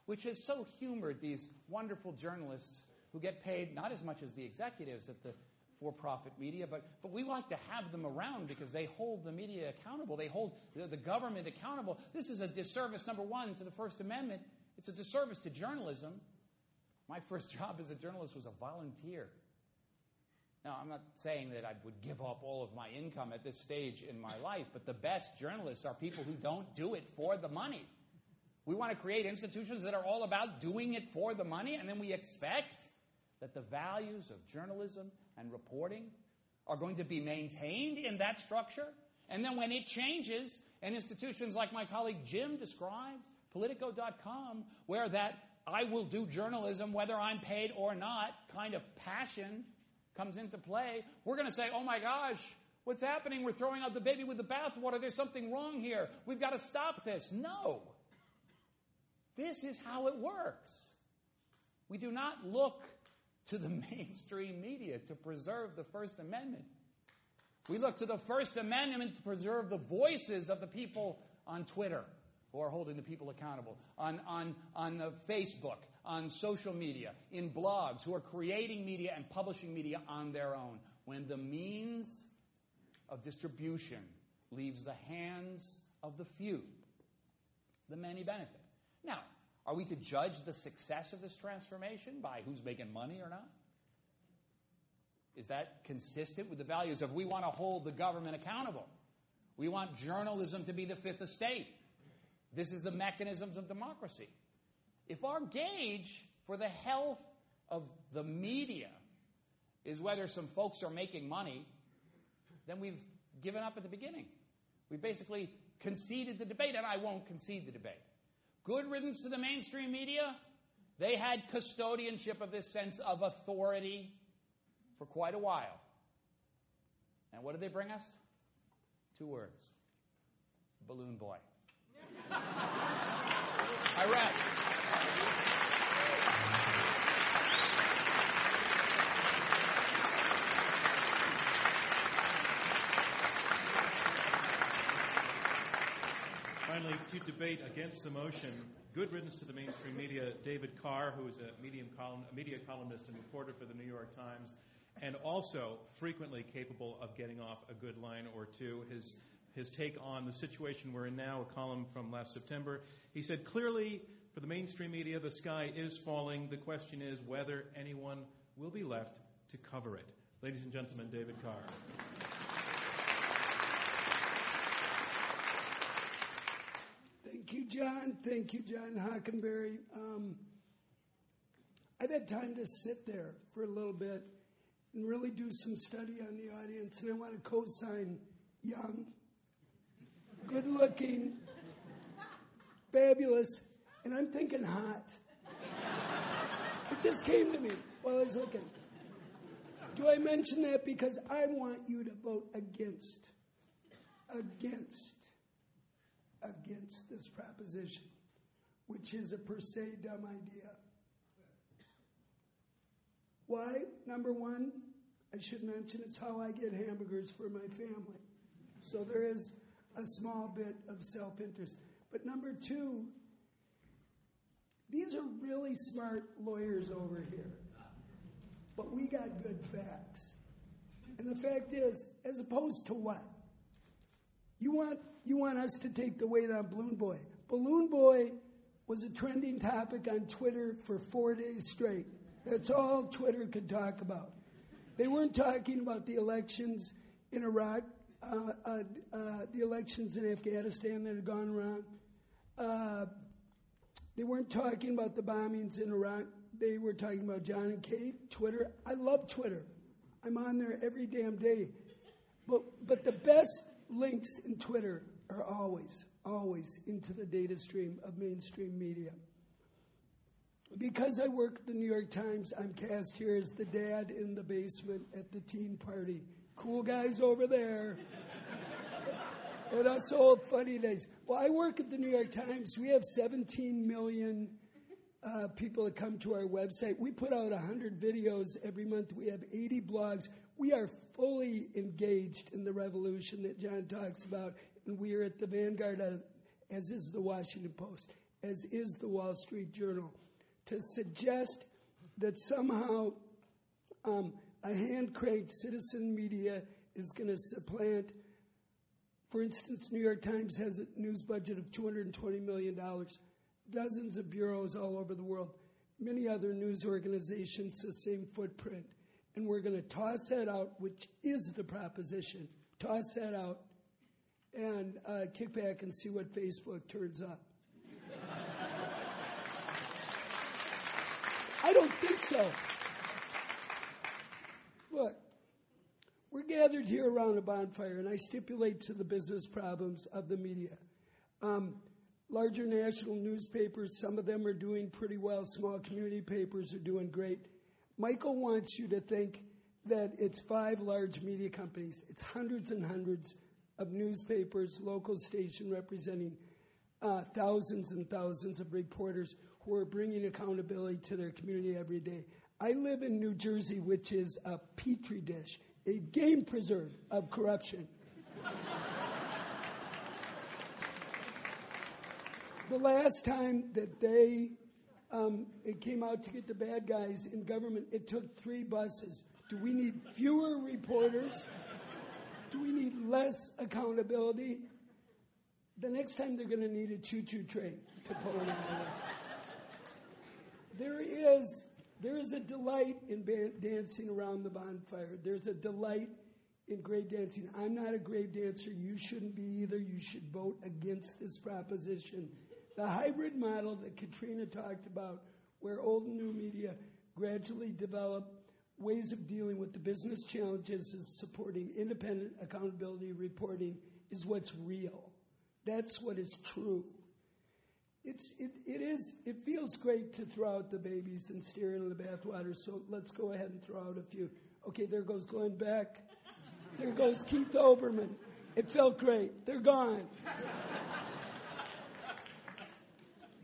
which has so humored these wonderful journalists who get paid not as much as the executives at the for profit media, but, but we like to have them around because they hold the media accountable. They hold the, the government accountable. This is a disservice, number one, to the First Amendment. It's a disservice to journalism. My first job as a journalist was a volunteer. Now, I'm not saying that I would give up all of my income at this stage in my life, but the best journalists are people who don't do it for the money. We want to create institutions that are all about doing it for the money, and then we expect that the values of journalism and reporting are going to be maintained in that structure. And then when it changes, and institutions like my colleague Jim describes, Politico.com, where that I will do journalism whether I'm paid or not kind of passion comes into play, we're going to say, oh my gosh, what's happening? We're throwing out the baby with the bathwater. There's something wrong here. We've got to stop this. No. This is how it works. We do not look to the mainstream media to preserve the First Amendment. We look to the First Amendment to preserve the voices of the people on Twitter who are holding the people accountable, on, on, on uh, Facebook, on social media, in blogs, who are creating media and publishing media on their own. When the means of distribution leaves the hands of the few, the many benefit. Now, are we to judge the success of this transformation by who's making money or not? Is that consistent with the values of we want to hold the government accountable? We want journalism to be the fifth estate. This is the mechanisms of democracy. If our gauge for the health of the media is whether some folks are making money, then we've given up at the beginning. We basically conceded the debate, and I won't concede the debate. Good riddance to the mainstream media. They had custodianship of this sense of authority for quite a while. And what did they bring us? Two words Balloon Boy. I rest. Finally, to debate against the motion, good riddance to the mainstream media, David Carr, who is a, column, a media columnist and reporter for the New York Times, and also frequently capable of getting off a good line or two. His, his take on the situation we're in now, a column from last September. He said, clearly, for the mainstream media, the sky is falling. The question is whether anyone will be left to cover it. Ladies and gentlemen, David Carr. Thank you, John. Thank you, John Hockenberry. Um, I've had time to sit there for a little bit and really do some study on the audience, and I want to co sign young, good looking, fabulous, and I'm thinking hot. It just came to me while I was looking. Do I mention that because I want you to vote against? Against against this proposition, which is a per se dumb idea. Why? Number one, I should mention it's how I get hamburgers for my family. So there is a small bit of self interest. But number two, these are really smart lawyers over here. But we got good facts. And the fact is, as opposed to what? You want you want us to take the weight on Balloon Boy. Balloon Boy was a trending topic on Twitter for four days straight. That's all Twitter could talk about. They weren't talking about the elections in Iraq, uh, uh, uh, the elections in Afghanistan that had gone wrong. Uh, they weren't talking about the bombings in Iraq. They were talking about John and Kate, Twitter. I love Twitter. I'm on there every damn day. But, but the best links in Twitter are always, always into the data stream of mainstream media. Because I work at the New York Times, I'm cast here as the dad in the basement at the teen party. Cool guys over there. and us old funny days. Well, I work at the New York Times. We have 17 million uh, people that come to our website. We put out 100 videos every month. We have 80 blogs. We are fully engaged in the revolution that John talks about and we are at the vanguard, of, as is the Washington Post, as is the Wall Street Journal, to suggest that somehow um, a hand cranked citizen media is going to supplant. For instance, New York Times has a news budget of $220 million, dozens of bureaus all over the world, many other news organizations, the same footprint. And we're going to toss that out, which is the proposition. Toss that out and uh, kick back and see what Facebook turns up. I don't think so. Look, we're gathered here around a bonfire, and I stipulate to the business problems of the media. Um, larger national newspapers, some of them are doing pretty well. Small community papers are doing great. Michael wants you to think that it's five large media companies. It's hundreds and hundreds of newspapers, local station representing uh, thousands and thousands of reporters who are bringing accountability to their community every day. I live in New Jersey, which is a petri dish, a game preserve of corruption. the last time that they um, it came out to get the bad guys in government, it took three buses. Do we need fewer reporters? Do we need less accountability? The next time they're going to need a choo-choo train to pull them out. There is there is a delight in dancing around the bonfire. There's a delight in grave dancing. I'm not a grave dancer. You shouldn't be either. You should vote against this proposition. The hybrid model that Katrina talked about, where old and new media gradually develop ways of dealing with the business challenges of supporting independent accountability reporting, is what's real. That's what is true. It's, it, it is, it feels great to throw out the babies and steer into the bathwater, so let's go ahead and throw out a few. Okay, there goes Glenn Beck. There goes Keith Olbermann. It felt great. They're gone.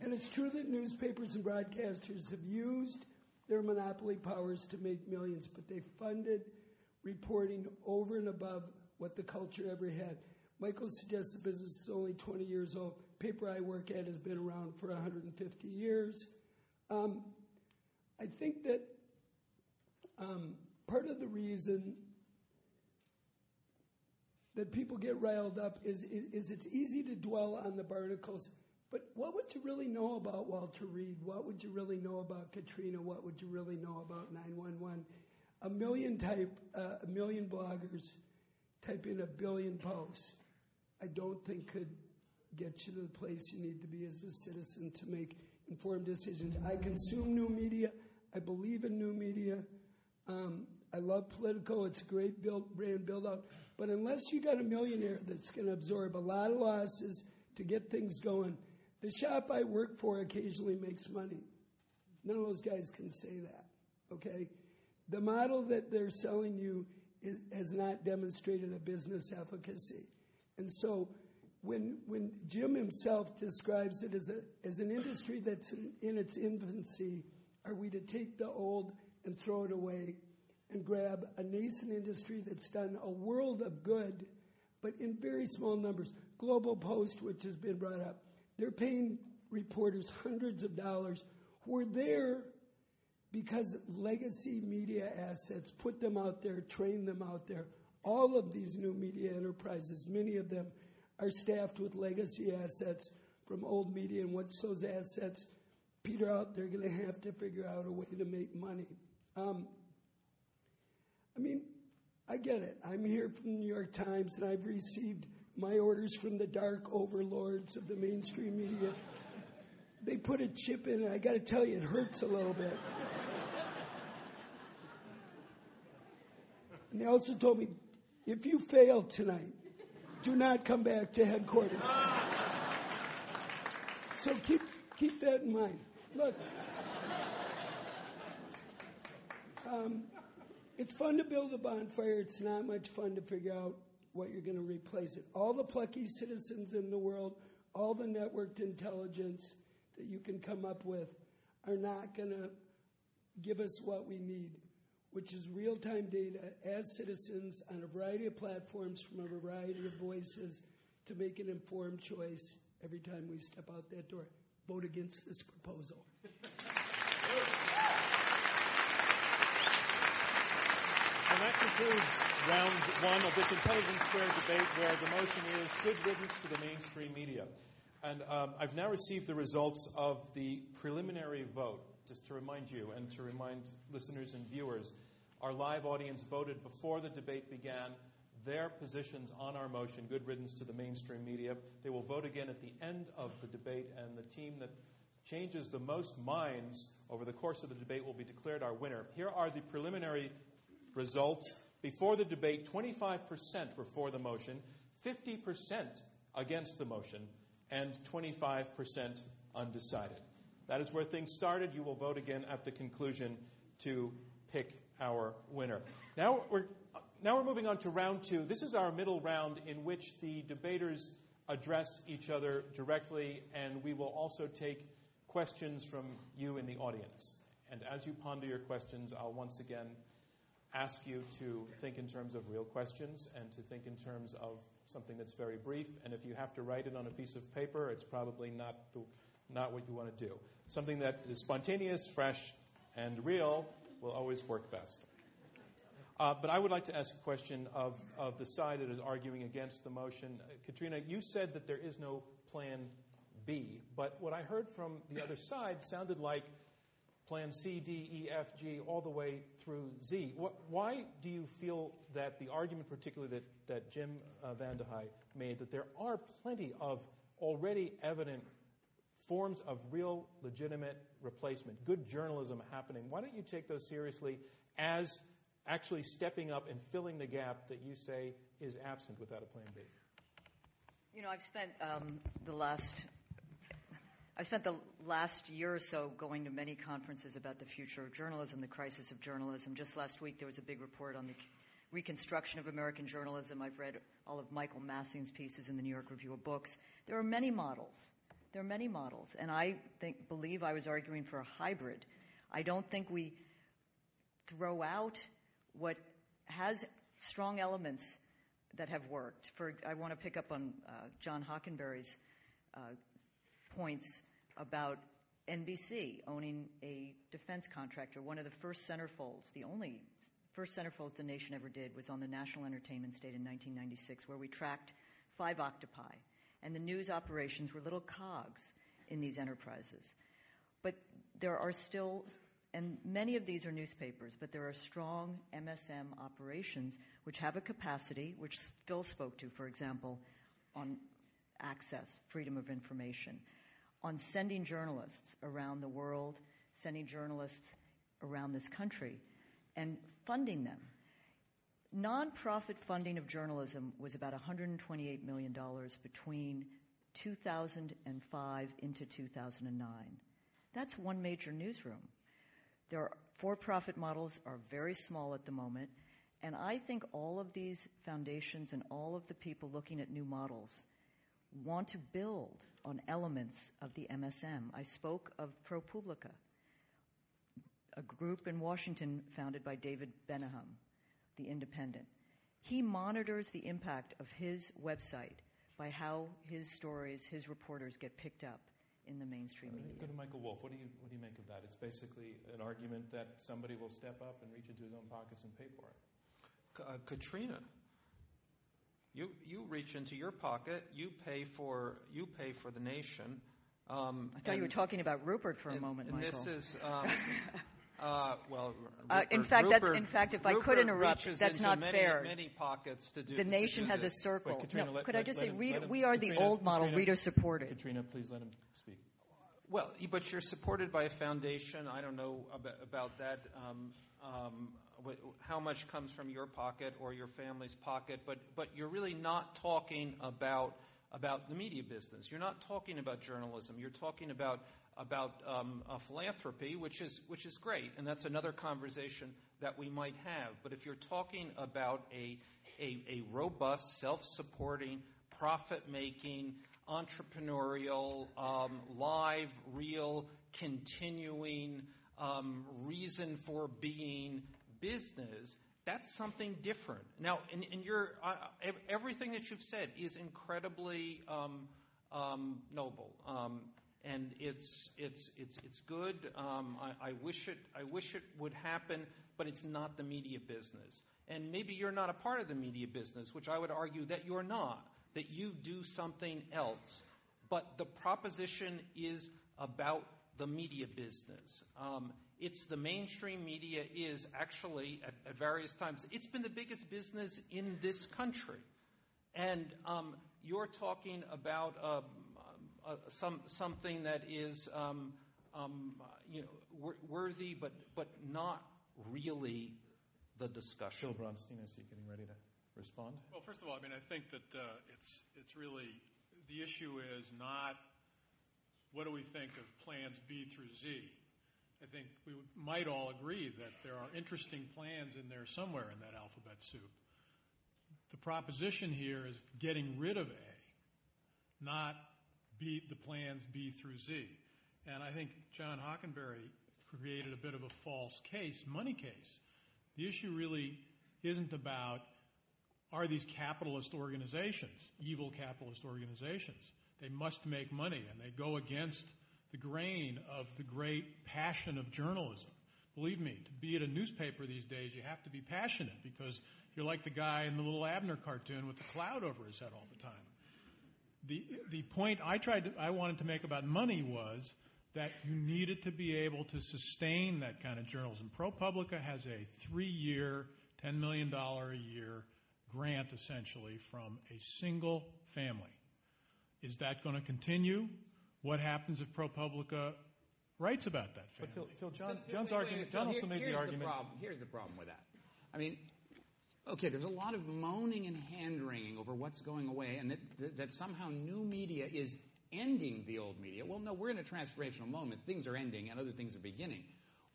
And it's true that newspapers and broadcasters have used their monopoly powers to make millions, but they funded reporting over and above what the culture ever had. Michael suggests the business is only 20 years old. Paper I work at has been around for 150 years. Um, I think that um, part of the reason that people get riled up is, is, is it's easy to dwell on the barnacles but what would you really know about Walter Reed? What would you really know about Katrina? What would you really know about 911? A million type, uh, a million bloggers type in a billion posts. I don't think could get you to the place you need to be as a citizen to make informed decisions. I consume new media. I believe in new media. Um, I love Politico. It's a great build, brand build out. But unless you got a millionaire that's going to absorb a lot of losses to get things going, the shop I work for occasionally makes money. None of those guys can say that, okay? The model that they're selling you is, has not demonstrated a business efficacy. And so when, when Jim himself describes it as, a, as an industry that's in, in its infancy, are we to take the old and throw it away and grab a nascent industry that's done a world of good, but in very small numbers? Global Post, which has been brought up, they're paying reporters hundreds of dollars who are there because legacy media assets put them out there, train them out there. All of these new media enterprises, many of them are staffed with legacy assets from old media. And once those assets peter out, they're going to have to figure out a way to make money. Um, I mean, I get it. I'm here from the New York Times, and I've received my orders from the dark overlords of the mainstream media. They put a chip in it. I got to tell you, it hurts a little bit. And they also told me, if you fail tonight, do not come back to headquarters. So keep keep that in mind. Look, um, it's fun to build a bonfire. It's not much fun to figure out what you're going to replace it. All the plucky citizens in the world, all the networked intelligence that you can come up with are not going to give us what we need, which is real time data as citizens on a variety of platforms from a variety of voices to make an informed choice every time we step out that door. Vote against this proposal. And that concludes round one of this Intelligence Squared debate where the motion is good riddance to the mainstream media. And um, I've now received the results of the preliminary vote. Just to remind you and to remind listeners and viewers, our live audience voted before the debate began their positions on our motion, good riddance to the mainstream media. They will vote again at the end of the debate, and the team that changes the most minds over the course of the debate will be declared our winner. Here are the preliminary results. Before the debate, 25% were for the motion, 50% against the motion, and 25% undecided. That is where things started. You will vote again at the conclusion to pick our winner. Now we're, now we're moving on to round two. This is our middle round in which the debaters address each other directly, and we will also take questions from you in the audience. And as you ponder your questions, I'll once again ask you to think in terms of real questions and to think in terms of something that's very brief. And if you have to write it on a piece of paper, it's probably not, the, not what you want to do. Something that is spontaneous, fresh, and real will always work best. Uh, but I would like to ask a question of, of the side that is arguing against the motion. Uh, Katrina, you said that there is no plan B, but what I heard from the other side sounded like plan C, D, E, F, G, all the way through Z. Why do you feel that the argument, particularly that, that Jim uh, VandeHei made, that there are plenty of already evident forms of real legitimate replacement, good journalism happening, why don't you take those seriously as actually stepping up and filling the gap that you say is absent without a plan B? You know, I've spent um, the last I spent the last year or so going to many conferences about the future of journalism, the crisis of journalism. Just last week, there was a big report on the reconstruction of American journalism. I've read all of Michael Massing's pieces in the New York Review of Books. There are many models. There are many models, and I think believe I was arguing for a hybrid. I don't think we throw out what has strong elements that have worked. For I want to pick up on uh, John Hockenberry's uh, points about NBC owning a defense contractor. One of the first centerfolds, the only first centerfolds the nation ever did, was on the National Entertainment State in 1996, where we tracked five octopi. And the news operations were little cogs in these enterprises. But there are still and many of these are newspapers, but there are strong MSM operations which have a capacity, which Phil spoke to, for example, on access, freedom of information, on sending journalists around the world, sending journalists around this country, and funding them. Nonprofit funding of journalism was about $128 million between 2005 into 2009. That's one major newsroom. Their for-profit models are very small at the moment, and I think all of these foundations and all of the people looking at new models want to build on elements of the MSM. I spoke of ProPublica, a group in Washington founded by David Bennahum, the independent. He monitors the impact of his website by how his stories, his reporters get picked up in the mainstream media. Go to Michael Wolff. What do you what do you make of that? It's basically an argument that somebody will step up and reach into his own pockets and pay for it. Uh, Katrina, you you reach into your pocket. You pay for you pay for the nation. Um, I thought and, you were talking about Rupert for and, a moment, and Michael. this is. Um, Uh, well, Rupert, uh, in fact, Rupert, that's in fact, if Rupert I could interrupt, that's not many, fair. Many pockets to do. The nation do has this. a circle. Wait, Katrina, no, let, could let, I just say him, we, him, we are Katrina, the old model, Katrina, reader supported. Katrina, please let him speak. Well, but you're supported by a foundation. I don't know about, about that. Um, um, how much comes from your pocket or your family's pocket, but but you're really not talking about about the media business. You're not talking about journalism. You're talking about about um, philanthropy, which is which is great, and that's another conversation that we might have. But if you're talking about a a, a robust, self-supporting, profit-making, entrepreneurial, um, live, real, continuing um, reason for being business, that's something different. Now, in, in your uh, everything that you've said is incredibly um, um, noble, um, and it's it's it's it's good. Um, I, I, wish it I wish it would happen, but it's not the media business. And maybe you're not a part of the media business, which I would argue that you're not. That you do something else, but the proposition is about the media business. Um, it's the mainstream media is actually at, at, various times it's been the biggest business in this country and um, you're talking about uh, uh, some, something that is um, um, you know, worthy but, but not really the discussion. Phil Bronstein, I see you getting ready to respond. Well, first of all, I mean, I think that uh, it's, it's really the issue is not what do we think of plans B through Z I think we might all agree that there are interesting plans in there somewhere in that alphabet soup. The proposition here is getting rid of A not the plans B through Z. And I think John Hockenberry created a bit of a false case, money case. The issue really isn't about are these capitalist organizations, evil capitalist organizations. They must make money, and they go against the grain of the great passion of journalism. Believe me, to be at a newspaper these days, you have to be passionate because you're like the guy in the little Abner cartoon with the cloud over his head all the time. The, the point I tried to, I wanted to make about money was that you needed to be able to sustain that kind of journalism. ProPublica has a three-year, $10 million a year grant essentially from a single family. Is that going to continue? What happens if ProPublica writes about that But? Phil, Phil John, But- John's wait, wait, argument, wait, John also here- made the here's argument. problem. Here's the problem with that. I mean, okay, there's a lot of moaning and hand wringing over what's going away, and that, that, that somehow new media is ending the old media. Well, no, we're in a transformational moment. Things are ending, and other things are beginning.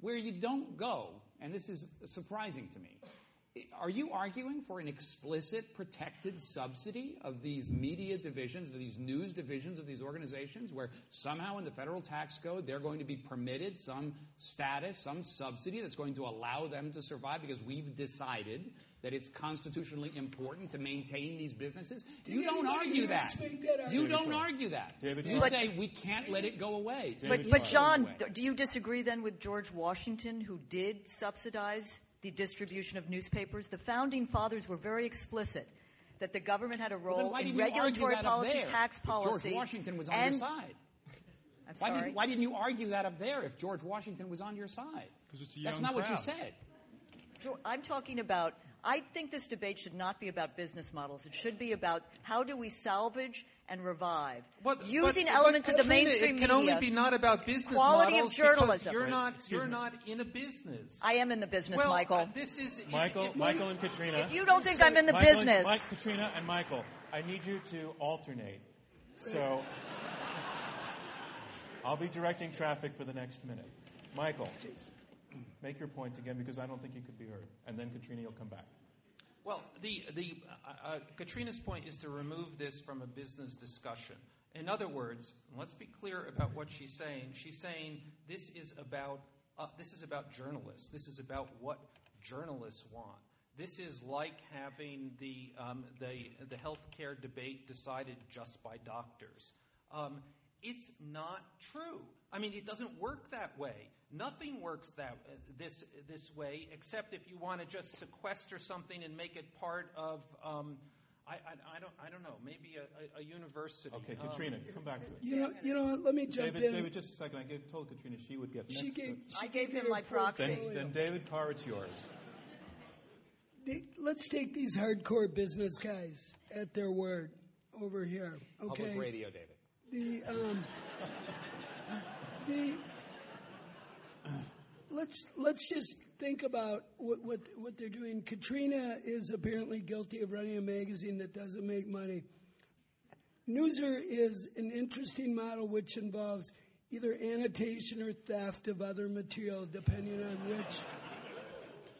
Where you don't go, and this is surprising to me. Are you arguing for an explicit protected subsidy of these media divisions, of these news divisions of these organizations, where somehow in the federal tax code they're going to be permitted some status, some subsidy that's going to allow them to survive because we've decided that it's constitutionally important to maintain these businesses? You don't argue that. that You argument? don't argue that. David You Clark. say we can't let it go away. But, but John, away. do you disagree then with George Washington, who did subsidize the distribution of newspapers? The founding fathers were very explicit that the government had a Well, then role why in didn't you argue regulatory that up policy, there tax if policy. George Washington was on and, your side. I'm Why, sorry. did, why didn't you argue that up there if George Washington was on your side? 'Cause it's a young That's young not what you said. I'm talking about. I think this debate should not be about business models. It should be about how do we salvage and revive But, using but- elements but, of the Katrina, mainstream It can media. only be not about business Quality of models because journalism. You're Wait, not. You're not in a business. I am in the business, well, Michael. uh, this is Michael, if- if- Michael and Katrina. if you don't think I'm in the Michael and- business, Mike, Katrina and Michael, I need you to alternate. So I'll be directing traffic for the next minute. Michael, make your point again because I don't think you could be heard. And then Katrina, you'll come back. Well, the, the, uh, uh, Katrina's point is to remove this from a business discussion. In other words, let's be clear about what she's saying. She's saying this is about uh, this is about journalists. This is about what journalists want. This is like having the um, the the healthcare debate decided just by doctors. Um, it's not true. I mean, it doesn't work that way. Nothing works that uh, this this way, except if you want to just sequester something and make it part of. Um, I, I, I don't I don't know. Maybe a, a, a university. Okay, Um, Katrina, come back to it. You know, you know what? Let me jump David, in. David, just a second. I gave, told Katrina she would get she next. gave. but- She I gave him my proxy. then, then David Carr, it's yours. The- let's take these hardcore business guys at their word over here. Okay. Public radio, David. The um, the let's let's just think about what, what what they're doing. Katrina is apparently guilty of running a magazine that doesn't make money. Newser is an interesting model which involves either annotation or theft of other material, depending on which.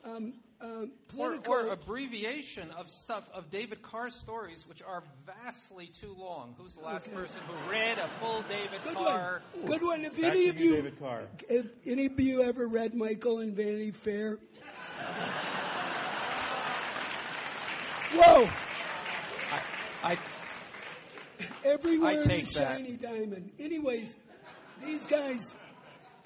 Um, um, or, political, or abbreviation of stuff of David Carr stories, which are vastly too long. Who's the last person who read a full David Good Carr? one. Good one. If Back any of you, you, David Carr. if any of you ever read Michael and Vanity Fair? Whoa! I, Every I word take is that. shiny diamond. Anyways, these guys,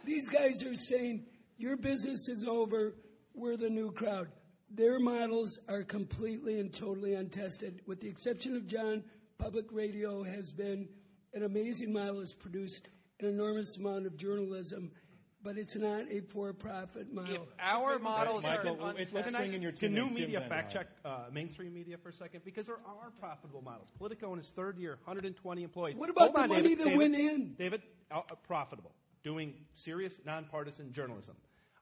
these guys are saying your business is over. We're the new crowd. Their models are completely and totally untested, with the exception of John. Public radio has been an amazing model. Has produced an enormous amount of journalism, but it's not a for-profit model. if our models Michael, are wait, let's untested- bring in your team. Can teammate, new media fact Ryn. check uh, mainstream media for a second? Because there are profitable models. Politico in its third year, 120 employees. What about Hold the on, money David, that David, went in? David, uh, uh, profitable, doing serious, nonpartisan journalism.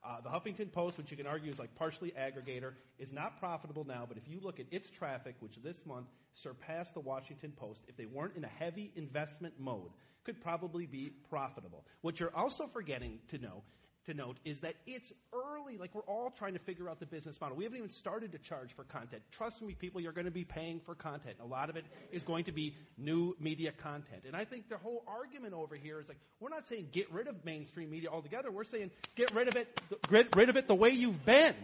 Uh, the Huffington Post, which you can argue is like partially aggregator, is not profitable now. But if you look at its traffic, which this month surpassed the Washington Post, if they weren't in a heavy investment mode, could probably be profitable. What you're also forgetting to know to note is that it's early. Like we're all trying to figure out the business model. We haven't even started to charge for content. Trust me, people, you're going to be paying for content. A lot of it is going to be new media content. And I think the whole argument over here is like we're not saying get rid of mainstream media altogether. We're saying get rid of it, get rid of it the way you've been.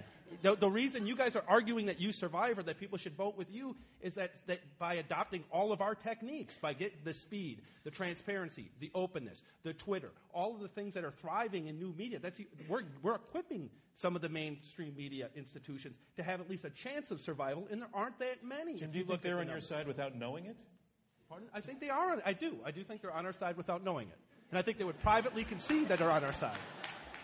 The, the, reason you guys are arguing that you survive or that people should vote with you is that, that by adopting all of our techniques, by get the speed, the transparency, the openness, the Twitter, all of the things that are thriving in new media, that's, we're, we're equipping some of the mainstream media institutions to have at least a chance of survival, and there aren't that many. Jim, do you think they're on your side without knowing it? Pardon? I think they are. I do. I do think they're on our side without knowing it. And I think they would privately concede that they're on our side.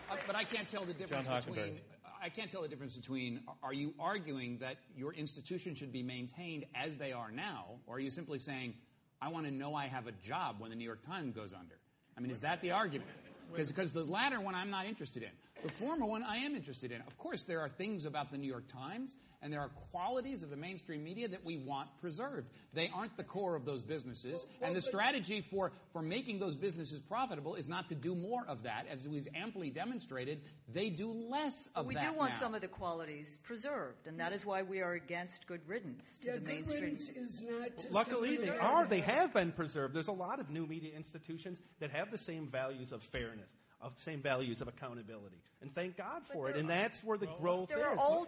Uh, but I can't tell the difference between I can't tell the difference between are you arguing that your institution should be maintained as they are now, or are you simply saying, I want to know I have a job when the New York Times goes under? I mean, is that the argument? Because the latter one I'm not interested in. The former one I am interested in. Of course, there are things about the New York Times and there are qualities of the mainstream media that we want preserved. They aren't the core of those businesses, and the strategy for, for making those businesses profitable is not to do more of that. As we've amply demonstrated, they do less of we that. We do want now. some of the qualities preserved, and that is why we are against good riddance to yeah, the good mainstream. riddance is not. Luckily, they are. They have been preserved. There's a lot of new media institutions that have the same values of fairness of same values of accountability. And thank God for it. And that's where the growth is.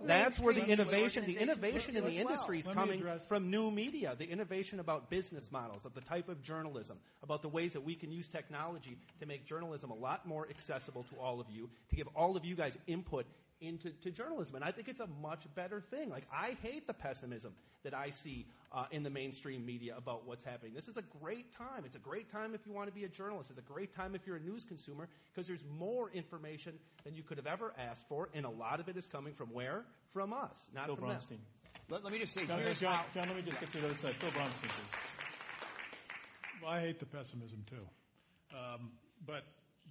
That's where the innovation, the innovation in the as well. industry is Let coming from new media, the innovation about business models, of the type of journalism, about the ways that we can use technology to make journalism a lot more accessible to all of you, to give all of you guys input into to journalism. And I think it's a much better thing. Like, I hate the pessimism that I see uh, in the mainstream media about what's happening. This is a great time. It's a great time if you want to be a journalist. It's a great time if you're a news consumer because there's more information than you could have ever asked for. And a lot of it is coming from where? From us, not Phil from them. Bronstein. Let, let me just say, John, here's John, how- John, let me just get to the other side. Phil Bronstein, please. Well, I hate the pessimism too. Um, but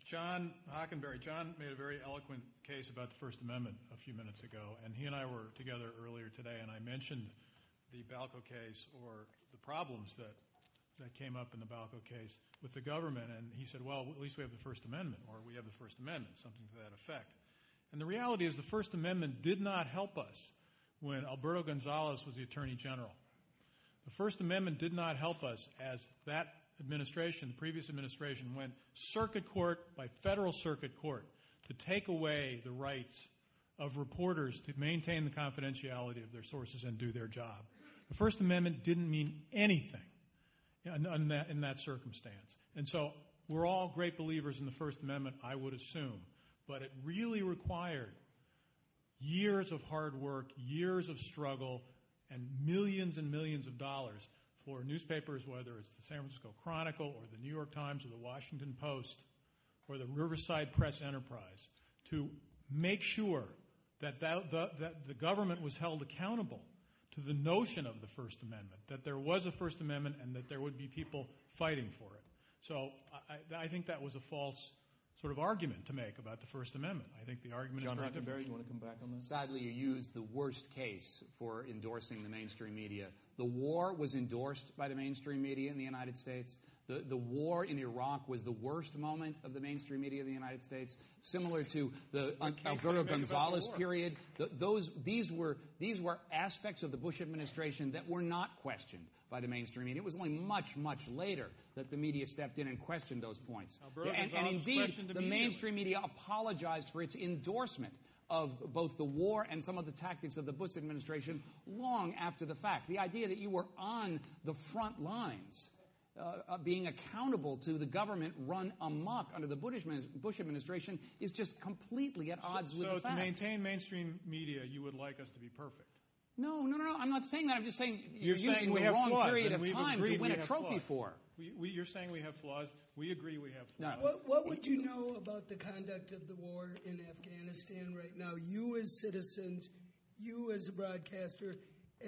John Hockenberry, John made a very eloquent case about the First Amendment a few minutes ago, and he and I were together earlier today, and I mentioned the Balco case or the problems that that came up in the Balco case with the government, and he said, "Well, at least we have the First Amendment, or we have the First Amendment, something to that effect." And the reality is, the First Amendment did not help us when Alberto Gonzales was the Attorney General. The First Amendment did not help us as that administration, the previous administration, went circuit court by federal circuit court to take away the rights of reporters to maintain the confidentiality of their sources and do their job. The First Amendment didn't mean anything in, that, in that circumstance. And so we're all great believers in the First Amendment, I would assume. But it really required years of hard work, years of struggle, and millions and millions of dollars for newspapers, whether it's the San Francisco Chronicle or the New York Times or the Washington Post or the Riverside Press Enterprise, to make sure that that, the, that the government was held accountable to the notion of the First Amendment, that there was a First Amendment and that there would be people fighting for it. So I, I think that was a false sort of argument to make about the First Amendment. I think the argument John is very you want to come back on this? Sadly, you used the worst case for endorsing the mainstream media. The war was endorsed by the mainstream media in the United States. The, the war in Iraq was the worst moment of the mainstream media in the United States, similar to the uh, Alberto Gonzales period. The, those, these, were, these were aspects of the Bush administration that were not questioned by the mainstream media. It was only much, much later that the media stepped in and questioned those points. Alberto and, and indeed, the mainstream media apologized for its endorsement of both the war and some of the tactics of the Bush administration long after the fact. The idea that you were on the front lines, uh, uh, being accountable to the government run amok under the Bush, Bush administration is just completely at odds with so the to maintain mainstream media, you would like us to be perfect. no, no, no, no. I'm not saying that. I'm just saying you're, You're saying using the have wrong flaws, period of time to win a trophy flaws. for. We, we, you're saying we have flaws. We agree we have No. flaws. What, what would you know about the conduct of the war in Afghanistan right now? You as citizens, you as a broadcaster,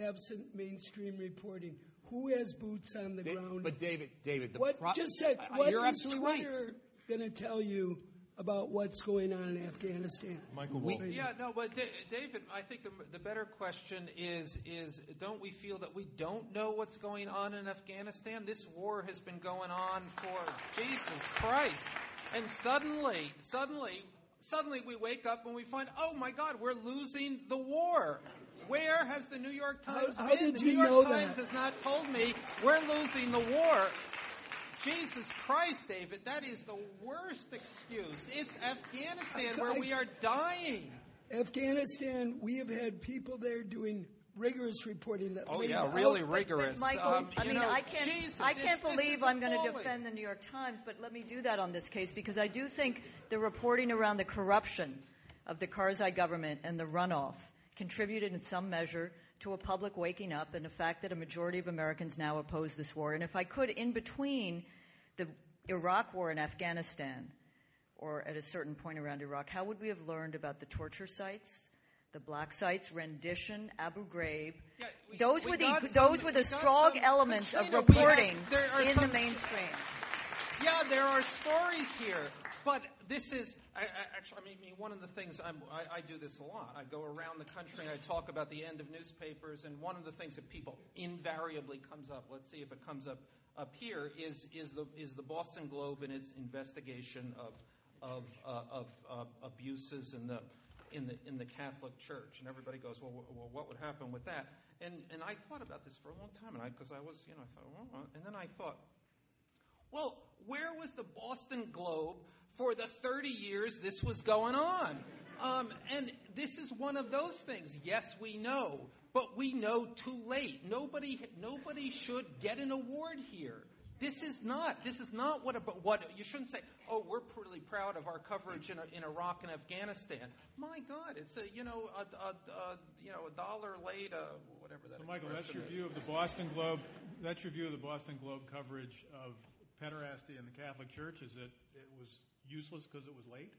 absent mainstream reporting. Who has boots on the Da- ground? But David, David, the what pro- just said? I- I- What you're is absolutely right. Twitter going to tell you about what's going on in Afghanistan? Michael We- Yeah, no, but Da- David, I think the, the better question is is don't we feel that we don't know what's going on in Afghanistan? This war has been going on for Jesus Christ, and suddenly, suddenly, suddenly we wake up and we find, oh my God, we're losing the war. Where has the New York Times how been? did the you New York know Times that? has not told me we're losing the war. Jesus Christ, David, that is the worst excuse. It's Afghanistan I- where I- we are dying. Afghanistan, we have had people there doing rigorous reporting. That Oh, yeah, out- really rigorous. Michael, Um, I mean, know, I can't, Jesus, I can't believe I'm going to defend the New York Times, but let me do that on this case because I do think the reporting around the corruption of the Karzai government and the runoff contributed in some measure to a public waking up and the fact that a majority of Americans now oppose this war. And if I could, in between the Iraq war and Afghanistan, or at a certain point around Iraq, how would we have learned about the torture sites, the black sites, rendition, Abu Ghraib? Yeah, we- those we were the got those were the strong some- elements of have- reporting are in some- the mainstream. Yeah, there are stories here, but this is I, I, actually. I mean, one of the things I'm, I, I do this a lot. I go around the country and I talk about the end of newspapers, and one of the things that people invariably comes up. Let's see if it comes up up here. Is is the is the Boston Globe and its investigation of of uh, of uh, abuses in the in the in the Catholic Church, and everybody goes, well, wh- well, what would happen with that? And and I thought about this for a long time, and I because I was you know I thought, well, and then I thought. Well, where was the Boston Globe for the 30 years this was going on? Um, and this is one of those things. Yes, we know, but we know too late. Nobody, nobody should get an award here. This is not. This is not what. What you shouldn't say. Oh, we're pretty proud of our coverage in, in Iraq and Afghanistan. My God, it's a you know a, a, a you know a dollar late, uh, whatever that. So, Michael, that's your is. view of the Boston Globe. That's your view of the Boston Globe coverage of pederasty in the Catholic Church. Is that it was useless because it was late?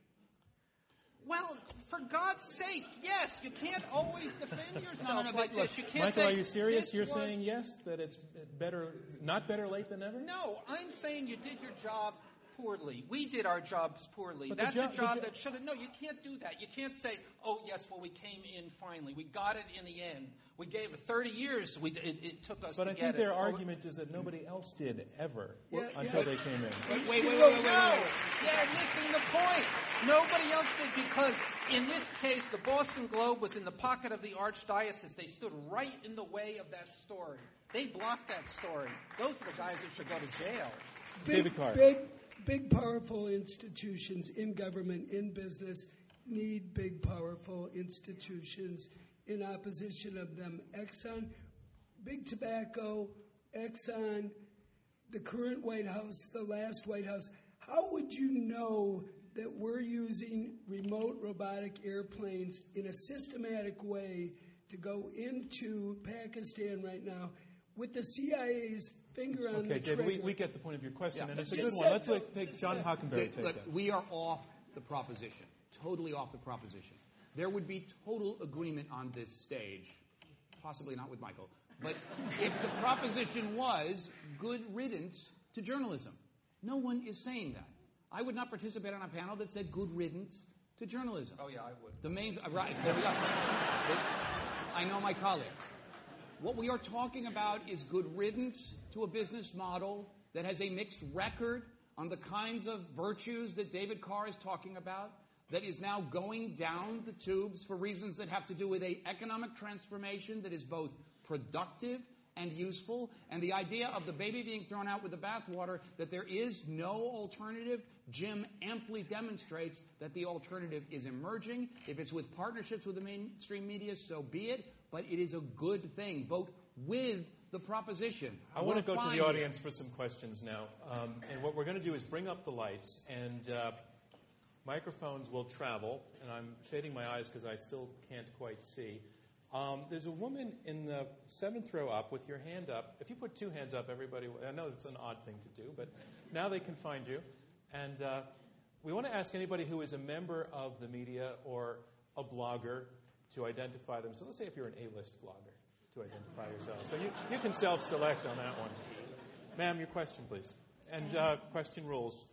Well, for God's sake, yes, you can't always defend yourself no, but like look, this. You can't Michael, say, are you serious? You're was-" saying yes, that it's better, not better late than never? No, I'm saying you did your job poorly. We did our jobs poorly. But That's jo- a job jo- that should have. No, you can't do that. You can't say, "Oh, yes, well, we came in finally. We got it in the end. We gave it 30 years. We, it, it took us But to I think it." their Oh, argument is that nobody else did ever Yeah, until yeah. they came in. Wait, wait, wait, wait, wait, No, you're missing the point. Nobody else did because in this case, the Boston Globe was in the pocket of the archdiocese. They stood right in the way of that story. They blocked that story. Those are the guys that should go to jail. big, David Carr. Big, big, powerful institutions in government, in business, need big, powerful institutions in opposition of them. Exxon, Big Tobacco, Exxon, the current White House, the last White House. How would you know that we're using remote robotic airplanes in a systematic way to go into Pakistan right now with the CIA's finger on Okay, the trigger? David, we, we get the point of your question, and it's a good one. Let's so. let, take John. Hockenberry Look, take look, that. we are off the proposition, totally off the proposition. There would be total agreement on this stage, possibly not with Michael, but if the proposition was good riddance to journalism. No one is saying that. I would not participate on a panel that said good riddance to journalism. Oh, yeah, I would. The main, uh, right, there we go. I know my colleagues. What we are talking about is good riddance to a business model that has a mixed record on the kinds of virtues that David Carr is talking about, that is now going down the tubes for reasons that have to do with a economic transformation that is both productive and useful, and the idea of the baby being thrown out with the bathwater, that there is no alternative. Jim amply demonstrates that the alternative is emerging. If it's with partnerships with the mainstream media, so be it, but it is a good thing. Vote with the proposition. I want to go to the audience for some questions now. Um, and what we're going to do is bring up the lights, and uh, microphones will travel. And I'm shading my eyes because I still can't quite see. Um, there's a woman in the seventh row up with your hand up. If you put two hands up, everybody, I know it's an odd thing to do, but now they can find you. And uh, we want to ask anybody who is a member of the media or a blogger to identify them. So let's say if you're an A-list blogger, to identify yourself. So you, you can self-select on that one. Ma'am, your question, please. And uh, question rules.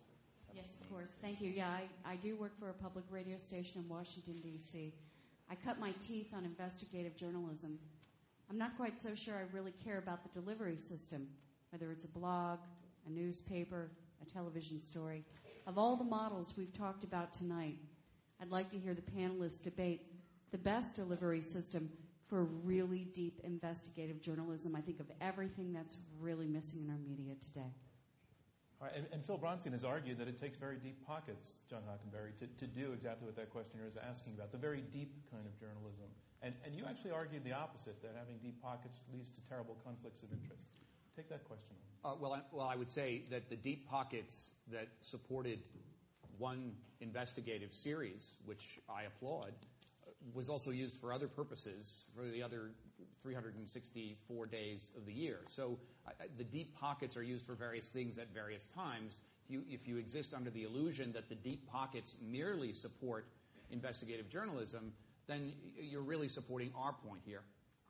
Yes, of course. Thank you. Yeah, I, I do work for a public radio station in Washington, D.C. I cut my teeth on investigative journalism. I'm not quite so sure I really care about the delivery system, whether it's a blog, a newspaper, a television story. Of all the models we've talked about tonight, I'd like to hear the panelists debate the best delivery system for really deep investigative journalism. I think of everything that's really missing in our media today. All right, and, and, Phil Bronstein has argued that it takes very deep pockets, John Hockenberry, to, to do exactly what that questioner is asking about, the very deep kind of journalism. And, and you actually argued the opposite, that having deep pockets leads to terrible conflicts of interest. Take that question. Uh, well, I, well, I would say that the deep pockets that supported one investigative series, which I applaud, was also used for other purposes for the other 364 days of the year. So the deep pockets are used for various things at various times. If you, if you exist under the illusion that the deep pockets merely support investigative journalism, then you're really supporting our point here.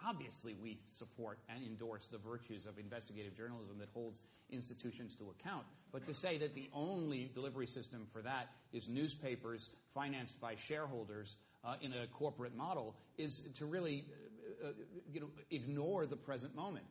Obviously, we support and endorse the virtues of investigative journalism that holds institutions to account. But to say that the only delivery system for that is newspapers financed by shareholders in a corporate model is to really uh, uh, you know, ignore the present moment.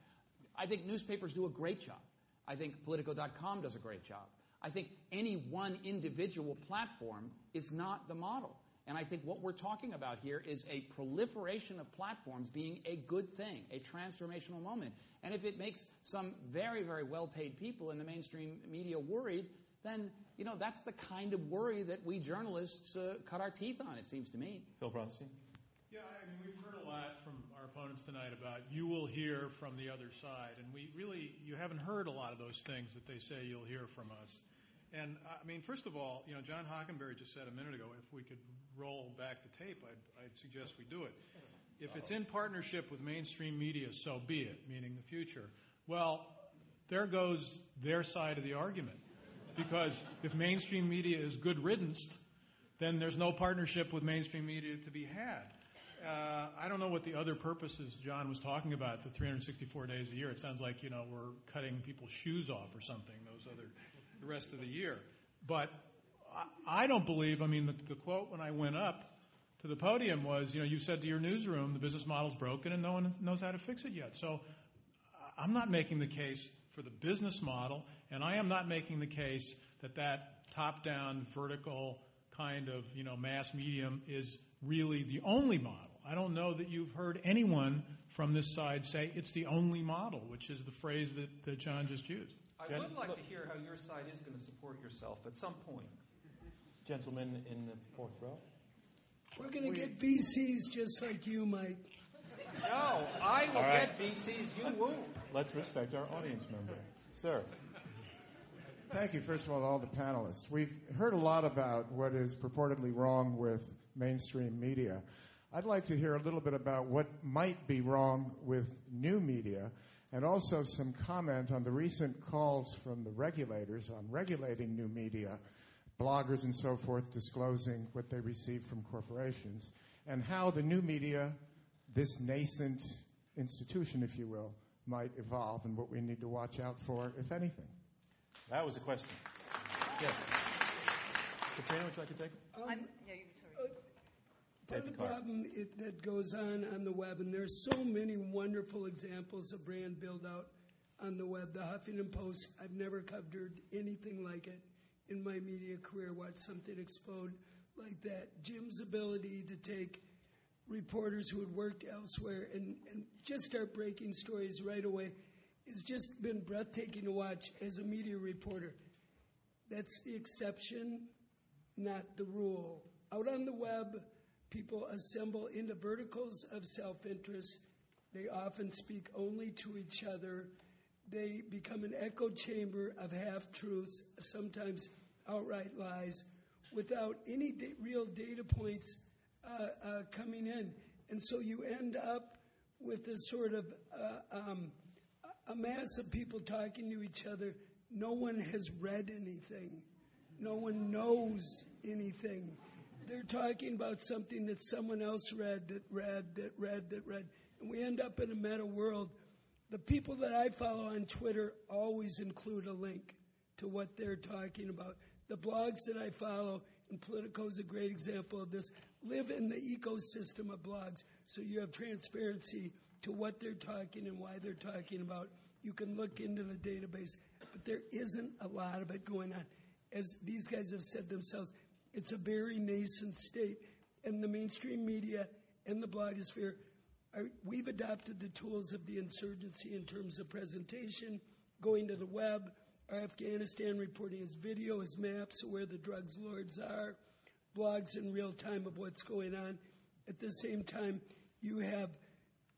I think newspapers do a great job. I think Politico.com does a great job. I think any one individual platform is not the model. And I think what we're talking about here is a proliferation of platforms being a good thing, a transformational moment. And if it makes some very, very well paid people in the mainstream media worried, then you know that's the kind of worry that we journalists uh, cut our teeth on. It seems to me. Phil Bronstein. Yeah, I mean we've heard a lot from our opponents tonight about you will hear from the other side, and we really you haven't heard a lot of those things that they say you'll hear from us. And I mean, first of all, you know, John Hockenberry just said a minute ago, if we could roll back the tape, I'd, I'd suggest we do it. If it's in partnership with mainstream media, so be it, meaning the future. Well, there goes their side of the argument because if mainstream media is good riddance, then there's no partnership with mainstream media to be had. Uh, I don't know what the other purposes John was talking about, the 364 days a year. It sounds like, you know, we're cutting people's shoes off or something, those other, the rest of the year. But I, I don't believe, I mean, the, the quote when I went up to the podium was, you know, you said to your newsroom, the business model's broken and no one knows how to fix it yet. So I'm not making the case for the business model, and I am not making the case that that top-down, vertical kind of, you know, mass medium is really the only model. I don't know that you've heard anyone from this side say it's the only model, which is the phrase that, that John just used. I Gen- would like to hear how your side is going to support yourself at some point. Gentlemen in the fourth row. We're going to get VCs just like you, Mike. No, I will right. get VCs. You won't. Let's respect our audience member. Sir. Thank you, first of all, to all the panelists. We've heard a lot about what is purportedly wrong with mainstream media. I'd like to hear a little bit about what might be wrong with new media and also some comment on the recent calls from the regulators on regulating new media, bloggers and so forth disclosing what they receive from corporations, and how the new media, this nascent institution, if you will, might evolve and what we need to watch out for, if anything. That was a question. Yes. Katrina, would you like to take it? Um, yeah, you, sorry. Uh, part of the problem it, that goes on on the web, and there's so many wonderful examples of brand build out on the web. The Huffington Post, I've never covered anything like it in my media career. Watch something explode like that. Jim's ability to take reporters who had worked elsewhere and, and just start breaking stories right away it's just been breathtaking to watch as a media reporter. That's the exception, not the rule. Out on the web, people assemble into verticals of self interest. They often speak only to each other. They become an echo chamber of half truths, sometimes outright lies, without any da- real data points coming in. And so you end up with a sort of uh, um, a mass of people talking to each other. No one has read anything. No one knows anything. They're talking about something that someone else read, that read, that read, that read. And we end up in a meta world. The people that I follow on Twitter always include a link to what they're talking about. The blogs that I follow, and Politico is a great example of this, live in the ecosystem of blogs. So you have transparency to what they're talking and why they're talking about. You can look into the database, but there isn't a lot of it going on. As these guys have said themselves, it's a very nascent state. And the mainstream media and the blogosphere, are, we've adopted the tools of the insurgency in terms of presentation, going to the web. Our Afghanistan reporting is video, is maps of where the drugs lords are, blogs in real time of what's going on. At the same time, you have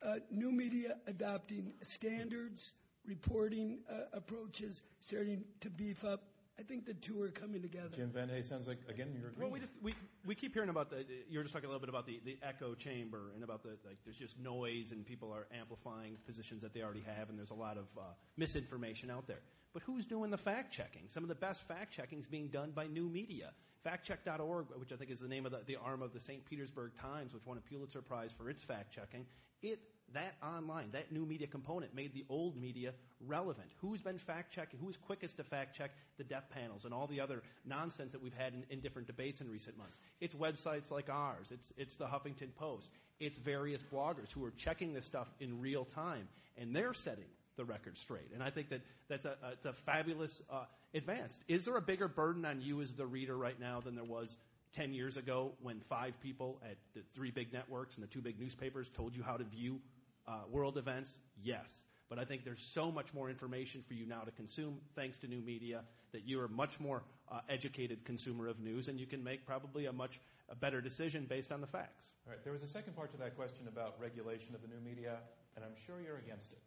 uh, new media adopting standards, reporting uh, approaches, starting to beef up. I think the two are coming together. Jim VandeHei sounds like again you're agreeing. Well, we just we, we keep hearing about the. You're just talking a little bit about the, the echo chamber and about the like. There's just noise and people are amplifying positions that they already have, and there's a lot of uh, misinformation out there. But who's doing the fact checking? Some of the best fact checking is being done by new media. Factcheck.org, which I think is the name of the, the arm of the St. Petersburg Times, which won a Pulitzer Prize for its fact checking, it that online, that new media component made the old media relevant. Who's been fact checking? Who's quickest to fact check the death panels and all the other nonsense that we've had in, in, different debates in recent months? It's websites like ours. It's, it's the Huffington Post. It's various bloggers who are checking this stuff in real time, and they're setting the record straight. And I think that that's a, it's a fabulous uh, advance. Is there a bigger burden on you as the reader right now than there was 10 years ago when five people at the three big networks and the two big newspapers told you how to view uh, world events? Yes. But I think there's so much more information for you now to consume thanks to new media that you're a much more uh, educated consumer of news and you can make probably a much a better decision based on the facts. All right. There was a second part to that question about regulation of the new media, and I'm sure you're against it.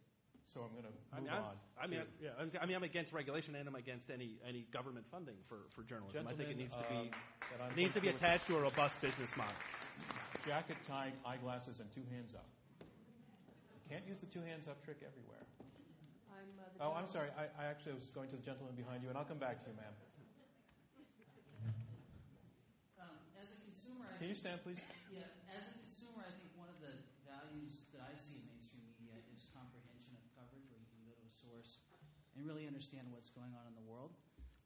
So I'm going to move I mean, on. I mean, yeah, I mean, I'm against regulation and I'm against any any government funding for, for journalism. I think it needs to be um, it needs to be attached to a robust business model. Jacket, tie, eyeglasses, and two hands up. You Can't use the two hands up trick everywhere. I'm, uh, Oh, I'm sorry. I, I actually was going to the gentleman behind you, and I'll come back to you, ma'am. Um, as a consumer, I Can you stand, please? Yeah, as a consumer, I think one of the values that I see in mainstream media is comprehension of coverage, where you can go to a source and really understand what's going on in the world.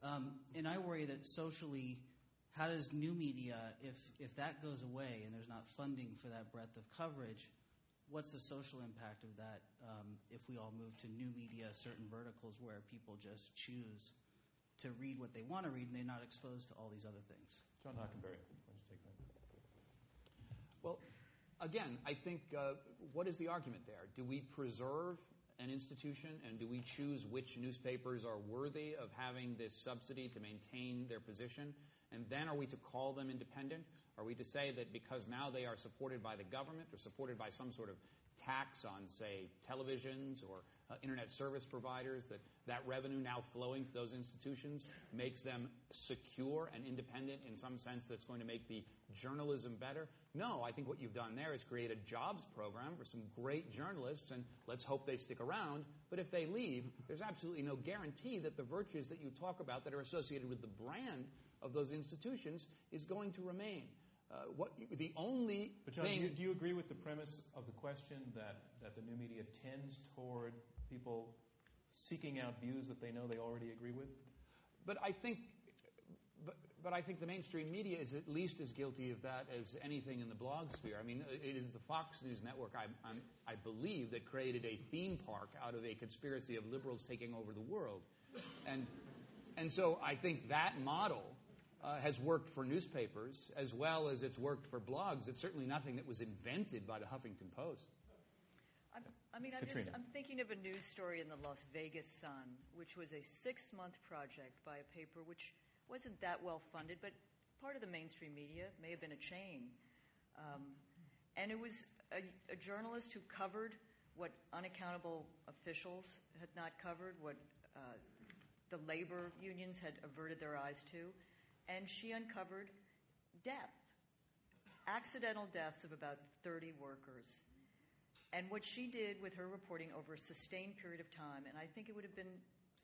Um, and I worry that socially, how does new media, if if that goes away and there's not funding for that breadth of coverage, what's the social impact of that um, if we all move to new media, certain verticals where people just choose to read what they want to read and they're not exposed to all these other things? John Hockenberry, why don't you take that? Well, again, I think uh, what is the argument there? Do we preserve an institution and do we choose which newspapers are worthy of having this subsidy to maintain their position? And then are we to call them independent? Are we to say that because now they are supported by the government or supported by some sort of tax on, say, televisions or internet service providers, that that revenue now flowing to those institutions makes them secure and independent in some sense that's going to make the journalism better? No, I think what you've done there is create a jobs program for some great journalists, and let's hope they stick around. But if they leave, there's absolutely no guarantee that the virtues that you talk about that are associated with the brand of those institutions is going to remain. Uh, what the only But John, do you, do you agree with the premise of the question that, that the new media tends toward people seeking out views that they know they already agree with? But I think, but, but I think the mainstream media is at least as guilty of that as anything in the blog sphere. I mean, it is the Fox News network, I, I'm, I believe, that created a theme park out of a conspiracy of liberals taking over the world, and and so I think that model. Uh, has worked for newspapers as well as it's worked for blogs. It's certainly nothing that was invented by the Huffington Post. I'm, mean, I'm, just, I'm thinking of a news story in the Las Vegas Sun, which was a six month project by a paper which wasn't that well funded, but part of the mainstream media may have been a chain. Um, and it was a, a journalist who covered what unaccountable officials had not covered, what uh, the labor unions had averted their eyes to, and she uncovered death, accidental deaths of about 30 workers. And what she did with her reporting over a sustained period of time, and I think it would have been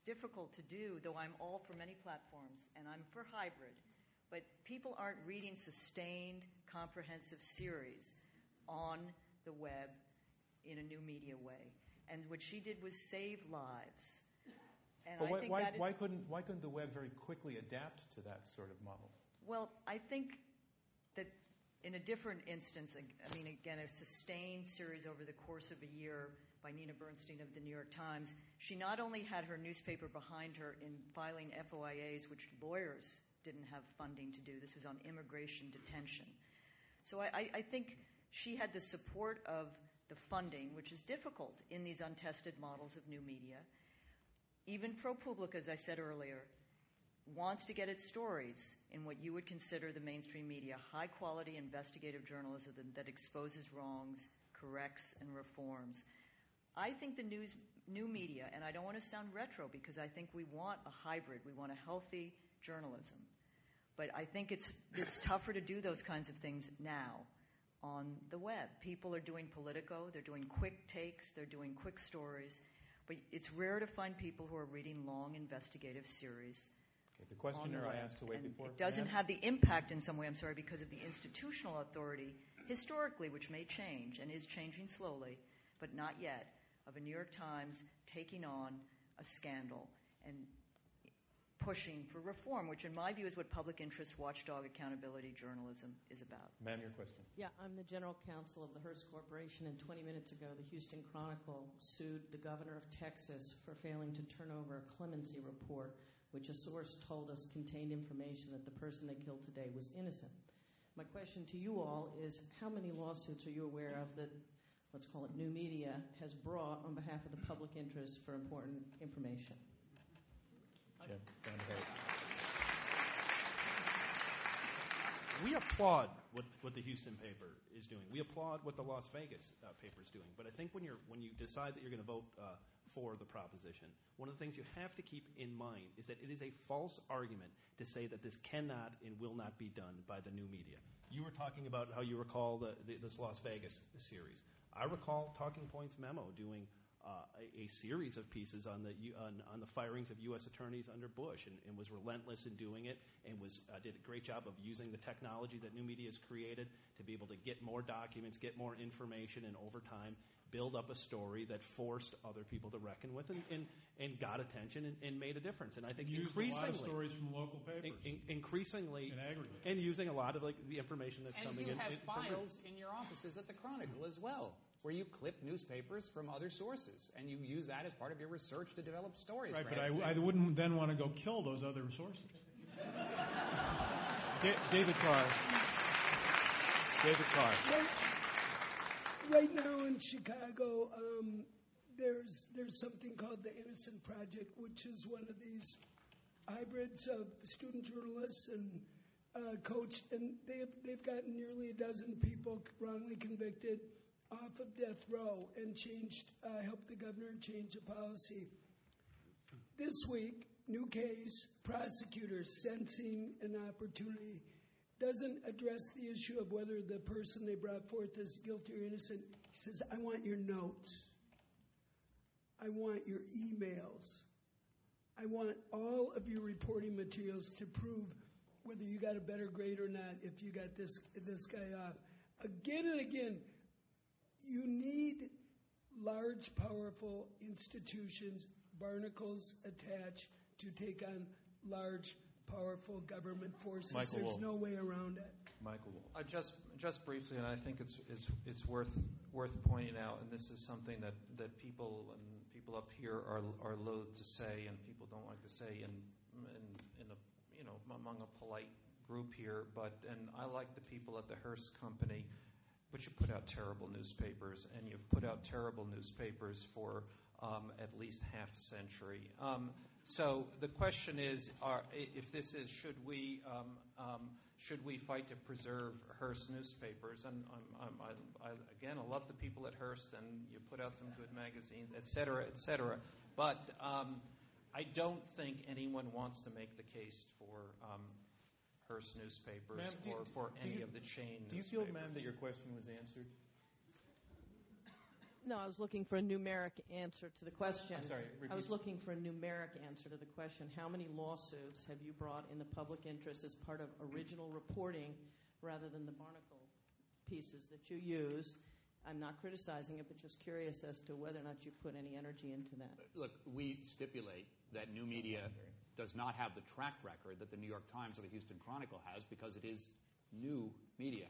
difficult to do, though I'm all for many platforms and I'm for hybrid, but people aren't reading sustained, comprehensive series on the web in a new media way. And what she did was save lives. And But I why, think why, is why, couldn't, why couldn't the web very quickly adapt to that sort of model? Well, I think that in a different instance, I mean, again, a sustained series over the course of a year by Nina Bernstein of the New York Times, she not only had her newspaper behind her in filing FOIAs, which lawyers didn't have funding to do. This was on immigration detention. So I, I, think she had the support of the funding, which is difficult in these untested models of new media. Even ProPublica, as I said earlier, wants to get its stories in what you would consider the mainstream media high quality investigative journalism that exposes wrongs, corrects, and reforms. I think the news, new media, and I don't want to sound retro because I think we want a hybrid, we want a healthy journalism. But I think it's, it's tougher to do those kinds of things now on the web. People are doing Politico, they're doing quick takes, they're doing quick stories, but it's rare to find people who are reading long investigative series. Okay, the questioner I asked to wait and before. It doesn't have the impact in some way, I'm sorry, because of the institutional authority, historically, which may change and is changing slowly, but not yet, of a New York Times taking on a scandal and pushing for reform, which in my view is what public interest watchdog accountability journalism is about. Ma'am, your question. Yeah, I'm the general counsel of the Hearst Corporation, and 20 minutes ago, the Houston Chronicle sued the governor of Texas for failing to turn over a clemency report, which a source told us contained information that the person they killed today was innocent. My question to you all is how many lawsuits are you aware of that, let's call it new media, has brought on behalf of the public interest for important information? Jim, down here. We applaud what, what the Houston paper is doing. We applaud what the Las Vegas uh, paper is doing. But I think when you're when you decide that you're going to vote uh, for the proposition, one of the things you have to keep in mind is that it is a false argument to say that this cannot and will not be done by the new media. You were talking about how you recall the, the, this Las Vegas series. I recall Talking Points memo doing a, a series of pieces on the on, on the firings of U.S. attorneys under Bush, and, and was relentless in doing it, and was uh, did a great job of using the technology that new media has created to be able to get more documents, get more information, and over time build up a story that forced other people to reckon with, and, and, and got attention and, and made a difference. And I think Used a increasingly, lot of stories from local papers. in- in- increasingly, In aggregate. and using a lot of like the information that's And coming you in. have in from- files in your offices at the Chronicle as well, where you clip newspapers from other sources, and you use that as part of your research to develop stories. Right, but I, I wouldn't then want to go kill those other sources. Da- David Carr. David Carr. Right, right now in Chicago, um, there's there's something called the Innocence Project, which is one of these hybrids of student journalists and uh, coached, and they've they've gotten nearly a dozen people wrongly convicted off of death row and changed uh, helped the governor change a policy. This week, new case, prosecutors sensing an opportunity doesn't address the issue of whether the person they brought forth is guilty or innocent. He says, I want your notes. I want your emails. I want all of your reporting materials to prove whether you got a better grade or not if you got this, this guy off. Again and again, you need large, powerful institutions, barnacles attached to take on large, powerful government forces. Michael There's Wolff. no way around it. Michael Wolff. Uh, just, just briefly, and I think it's, it's, it's worth, worth pointing out, and this is something that, that people and people up here are, are loath to say, and people don't like to say in, in, in a, you know, among a polite group here. But, and I like the people at the Hearst Company, but you put out terrible newspapers, and you've put out terrible newspapers for um, at least half a century. Um, so the question is, are, if this is, should we, um, um, should we fight to preserve Hearst newspapers? And I'm, I'm, I, I, again, I love the people at Hearst, and you put out some good magazines, et cetera, et cetera. But um, I don't think anyone wants to make the case for um, Hearst newspapers Ma'am, do you- or for do any you- of the chain Do you feel, ma'am, that your question was answered? No, I was looking for a numeric answer to the question. I'm sorry, I was looking for a numeric answer to the question. How many lawsuits have you brought in the public interest as part of original reporting rather than the barnacle pieces that you use? I'm not criticizing it, but just curious as to whether or not you put any energy into that. Look, we stipulate that new media does not have the track record that the New York Times or the Houston Chronicle has because it is new media.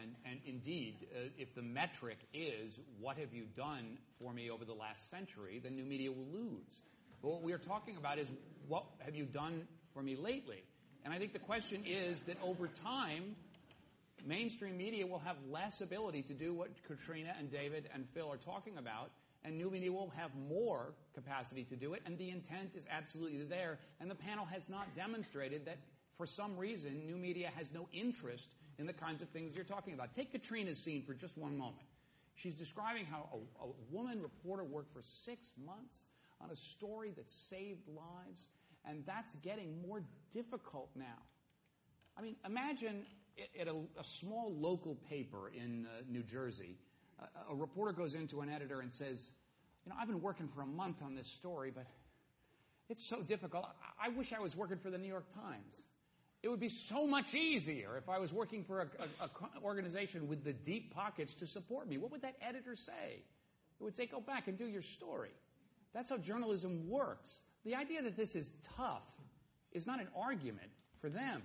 And, and indeed, uh, if the metric is what have you done for me over the last century, then new media will lose. But what we are talking about is what have you done for me lately? And I think the question is that over time, mainstream media will have less ability to do what Katrina and David and Phil are talking about, and new media will have more capacity to do it, and the intent is absolutely there. And the panel has not demonstrated that for some reason new media has no interest in the kinds of things you're talking about. Take Katrina's scene for just one moment. She's describing how a, woman reporter worked for six months on a story that saved lives, and that's getting more difficult now. I mean, imagine at a, a small local paper in uh, New Jersey, a, reporter goes into an editor and says, You know, I've been working for a month on this story, but it's so difficult. I, I wish I was working for the New York Times. It would be so much easier if I was working for an organization with the deep pockets to support me. What would that editor say? It would say, go back and do your story. That's how journalism works. The idea that this is tough is not an argument for them.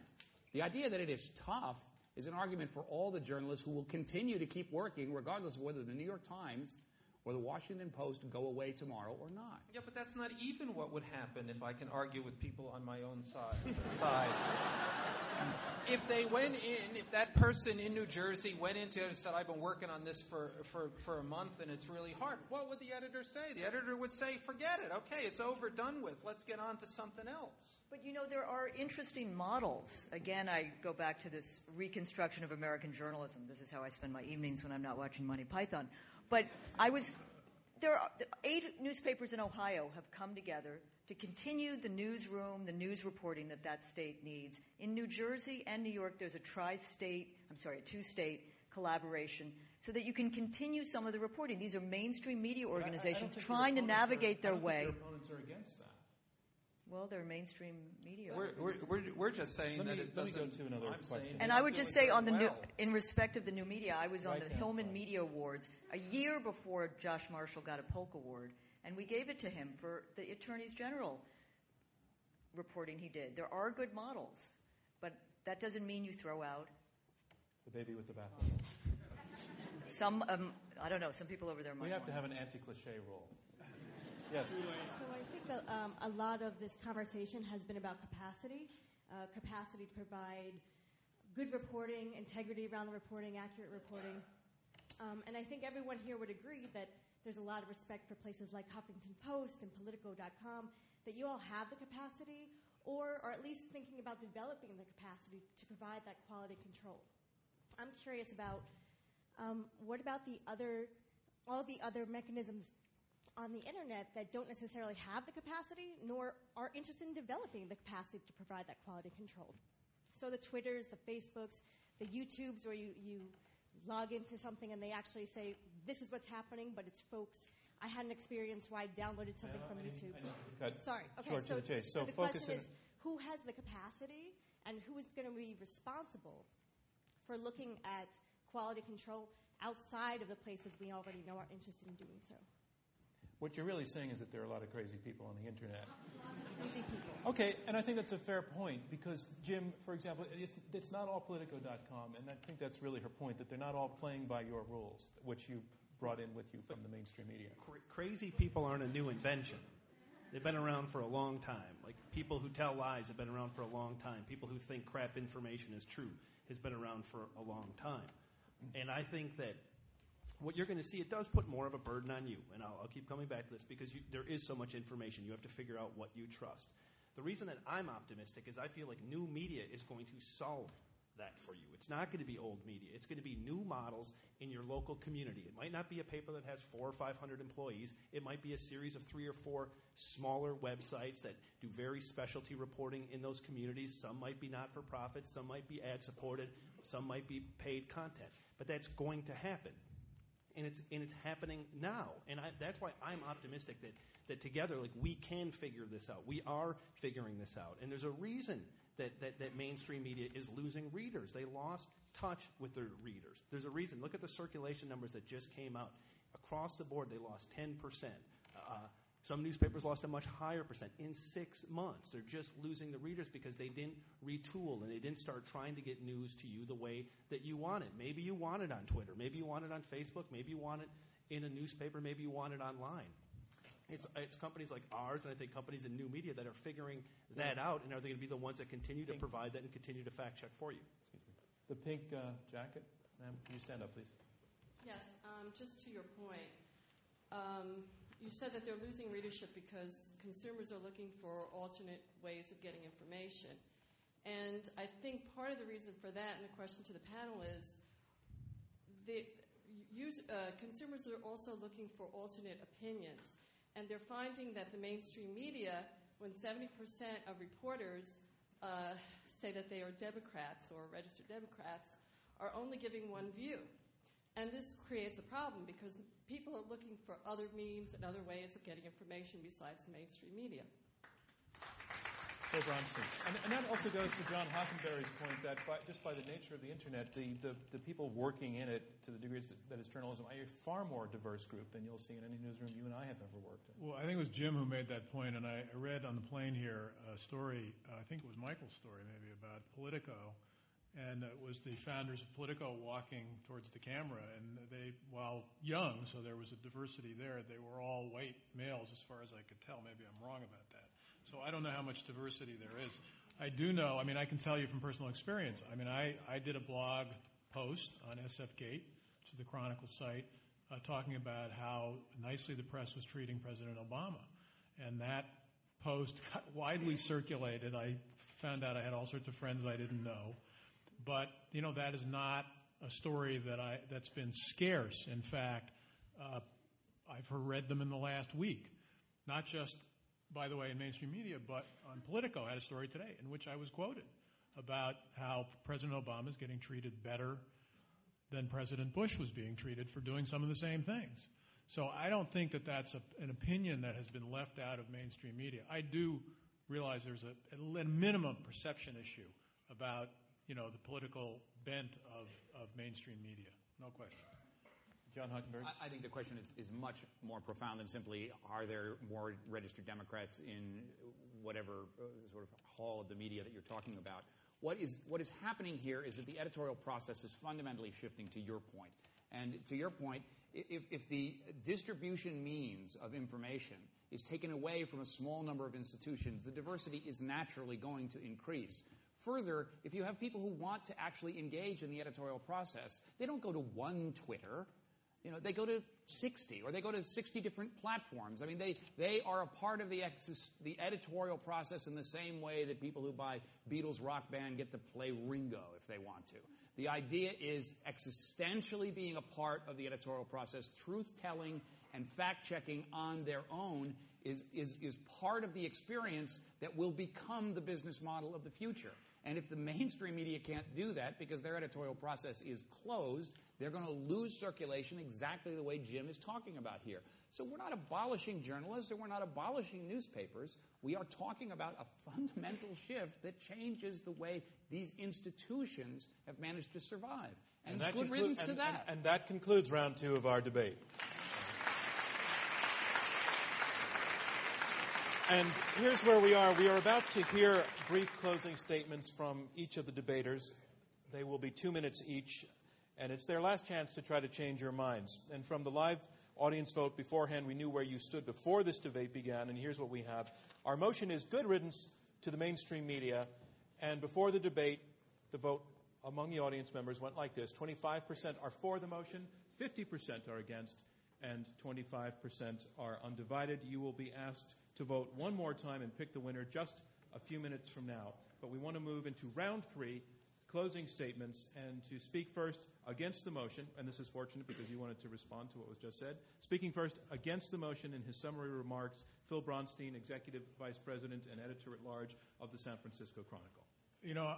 The idea that it is tough is an argument for all the journalists who will continue to keep working regardless of whether the New York Times or the Washington Post go away tomorrow or not. Yeah, but that's not even what would happen if I can argue with people on my own side. side. if they went in, if that person in New Jersey went into it and said, I've been working on this for, for, for a month and it's really hard, what would the editor say? The editor would say, forget it. Okay, it's over, done with. Let's get on to something else. But you know, there are interesting models. Again, I go back to this reconstruction of American journalism. This is how I spend my evenings when I'm not watching Monty Python. But I was, there are eight newspapers in Ohio have come together to continue the newsroom, the news reporting that that state needs. In New Jersey and New York, there's a tri-state, I'm sorry, a two-state collaboration so that you can continue some of the reporting. These are mainstream media organizations trying to navigate their way. your opponents are against that. Well, they're mainstream media. We're, we're, we're, we're just saying let that me, it let me doesn't. go to another I'm question. And I would just say, on the well. new, in respect of the new media, I was on Right the Hillman front. Media Awards a year before Josh Marshall got a Polk Award, and we gave it to him for the attorneys general reporting he did. There are good models, but that doesn't mean you throw out The baby with the bathwater. some. Um, I don't know. Some people over there might. We have to have an anti-cliche rule. Yes. So I think that, um, a lot of this conversation has been about capacity, uh, capacity to provide good reporting, integrity around the reporting, accurate reporting. Um, and I think everyone here would agree that there's a lot of respect for places like Huffington Post and Politico.com, that you all have the capacity or are at least thinking about developing the capacity to provide that quality control. I'm curious about um, what about the other, all the other mechanisms on the internet that don't necessarily have the capacity nor are interested in developing the capacity to provide that quality control. So the Twitters, the Facebooks, the YouTubes where you, you log into something and they actually say, this is what's happening, but it's folks. I had an experience where I downloaded something from YouTube. Sorry. Okay. short to so, the chase. So the focus question is, who has the capacity and who is going to be responsible for looking at quality control outside of the places we already know are interested in doing so? What you're really saying is that there are a lot of crazy people on the internet. Crazy people. Okay, and I think that's a fair point because Jim, for example, it's, it's not all Politico.com, and I think that's really her point that they're not all playing by your rules, which you brought in with you from the mainstream media. Cra- crazy people aren't a new invention. They've been around for a long time. Like people who tell lies have been around for a long time. People who think crap information is true has been around for a long time. And I think that what you're going to see, it does put more of a burden on you. And I'll, I'll keep coming back to this because you, there is so much information. You have to figure out what you trust. The reason that I'm optimistic is I feel like new media is going to solve that for you. It's not going to be old media. It's going to be new models in your local community. It might not be a paper that has four or five hundred employees. It might be a series of three or four smaller websites that do very specialty reporting in those communities. Some might be not for profit. Some might be ad supported. Some might be paid content. But that's going to happen. And it's, and it's happening now. And I, that's why I'm optimistic that, that together, like, we can figure this out. We are figuring this out. And there's a reason that, that, that mainstream media is losing readers. They lost touch with their readers. There's a reason. Look at the circulation numbers that just came out. Across the board, they lost 10%. Uh, some newspapers lost a much higher percent in six months. They're just losing the readers because they didn't retool and they didn't start trying to get news to you the way that you want it. Maybe you want it on Twitter. Maybe you want it on Facebook. Maybe you want it in a newspaper. Maybe you want it online. It's, it's companies like ours, and I think companies in new media that are figuring that out, and are they going to be the ones that continue to provide that and continue to fact check for you? The pink uh, jacket, ma'am, can you stand up, please? Yes, um, just to your point, um, you said that they're losing readership because consumers are looking for alternate ways of getting information. And I think part of the reason for that, and the question to the panel is, the use, uh, consumers are also looking for alternate opinions. And they're finding that the mainstream media, when 70% of reporters uh, say that they are Democrats or registered Democrats, are only giving one view. And this creates a problem because people are looking for other means and other ways of getting information besides the mainstream media. Phil Bronstein. And, and that also goes to John Hockenberry's point that by, just by the nature of the internet, the, the, the people working in it to the degree that it's journalism are a far more diverse group than you'll see in any newsroom you and I have ever worked in. Well, I think it was Jim who made that point, and I read on the plane here a story, uh, I think it was Michael's story maybe, about Politico. And it was the founders of Politico walking towards the camera, and they, while young, so there was a diversity there, they were all white males as far as I could tell. Maybe I'm wrong about that. So I don't know how much diversity there is. I do know, I mean, I can tell you from personal experience. I mean, I, I did a blog post on SF Gate, is the Chronicle site, uh, talking about how nicely the press was treating President Obama. And that post got widely circulated. I found out I had all sorts of friends I didn't know. But, you know, that is not a story that's been scarce. In fact, uh, I've read them in the last week. Not just by the way, in mainstream media, but on Politico I had a story today in which I was quoted about how President Obama is getting treated better than President Bush was being treated for doing some of the same things. So I don't think that that's an opinion that has been left out of mainstream media. I do realize there's a minimum perception issue about, you know, the political bent of, of mainstream media. No question. John Hockenberry? I, I think the question is, is much more profound than simply are there more registered Democrats in whatever uh, sort of hall of the media that you're talking about. What is, what is happening here is that the editorial process is fundamentally shifting to your point. And to your point, if, if the distribution means of information is taken away from a small number of institutions, the diversity is naturally going to increase. Further, if you have people who want to actually engage in the editorial process, they don't go to one Twitter. You know, they go to 60 or they go to 60 different platforms. I mean, they, they are a part of the, ex- the editorial process in the same way that people who buy Beatles rock band get to play Ringo if they want to. The idea is existentially being a part of the editorial process, truth telling and fact checking on their own is, is, is part of the experience that will become the business model of the future. And if the mainstream media can't do that because their editorial process is closed, they're going to lose circulation exactly the way Jim is talking about here. So we're not abolishing journalists and we're not abolishing newspapers. We are talking about a fundamental shift that changes the way these institutions have managed to survive. And, and good riddance to that. And, and that concludes round two of our debate. And here's where we are. We are about to hear brief closing statements from each of the debaters. They will be two minutes each, and it's their last chance to try to change your minds. And from the live audience vote beforehand, we knew where you stood before this debate began, and here's what we have. Our motion is good riddance to the mainstream media, and before the debate, the vote among the audience members went like this 25% are for the motion, 50% are against, and 25% are undivided. You will be asked to vote one more time and pick the winner just a few minutes from now. But we want to move into round three, closing statements, and to speak first against the motion, and this is fortunate because you wanted to respond to what was just said. Speaking first against the motion in his summary remarks, Phil Bronstein, Executive Vice President and Editor at Large of the San Francisco Chronicle. You know,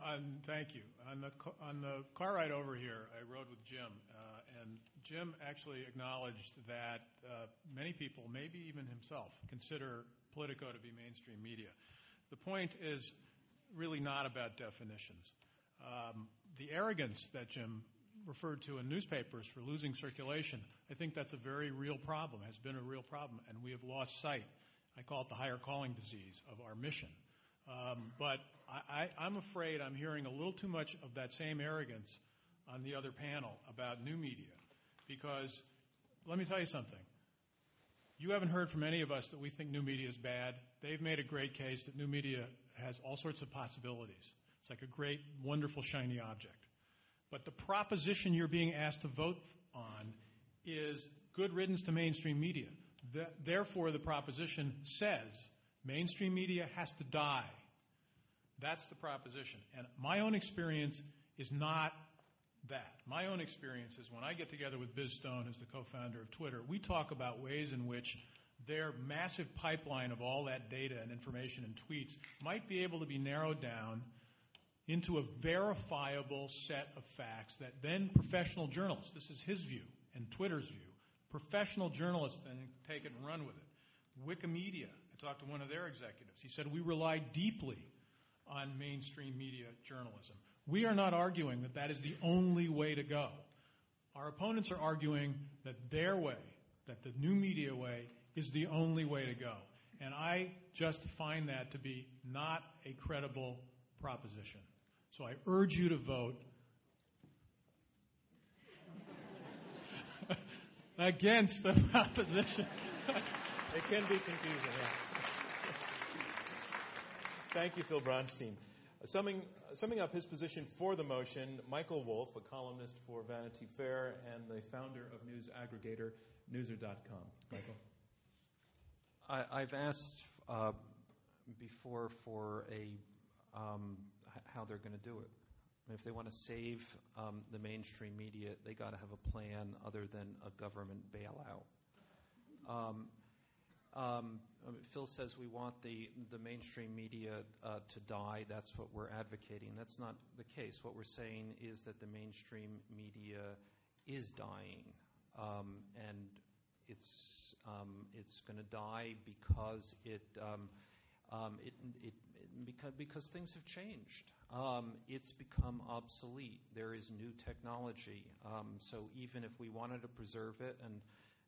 thank you. On the on the car ride over here, I rode with Jim, uh, and Jim actually acknowledged that uh, many people, maybe even himself, consider Politico to be mainstream media. The point is really not about definitions. Um, the arrogance that Jim referred to in newspapers for losing circulation, I think that's a very real problem, has been a real problem, and we have lost sight. I call it the higher calling disease of our mission. Um, but I, am afraid I'm hearing a little too much of that same arrogance on the other panel about new media. Because let me tell you something You haven't heard from any of us that we think new media is bad. They've made a great case that new media has all sorts of possibilities. It's like a great, wonderful, shiny object. But the proposition you're being asked to vote on is good riddance to mainstream media. The, therefore, the proposition says mainstream media has to die. That's the proposition. And my own experience is not that. My own experience is when I get together with Biz Stone, who's the co founder of Twitter, we talk about ways in which their massive pipeline of all that data and information and tweets might be able to be narrowed down into a verifiable set of facts that then professional journalists, this is his view and Twitter's view, professional journalists then take it and run with it. Wikimedia, I talked to one of their executives. He said, We rely deeply on mainstream media journalism. We are not arguing that that is the only way to go. Our opponents are arguing that their way, that the new media way, is the only way to go. And I just find that to be not a credible proposition. So I urge you to vote against the proposition. it can be confusing. Yeah. Thank you, Phil Bronstein. Summing, summing up his position for the motion, Michael Wolff, a columnist for Vanity Fair and the founder of news aggregator Newser.com. Michael? I, have asked uh, before for a um, how they're going to do it. If they want to save um, the mainstream media, they got to have a plan other than a government bailout. Um, um, Phil says we want the, the mainstream media uh, to die. That's what we're advocating. That's not the case. What we're saying is that the mainstream media is dying, um, and it's um, it's going to die because it, um, um, it, it, it, because because things have changed. Um, it's become obsolete. There is new technology. so even if we wanted to preserve it and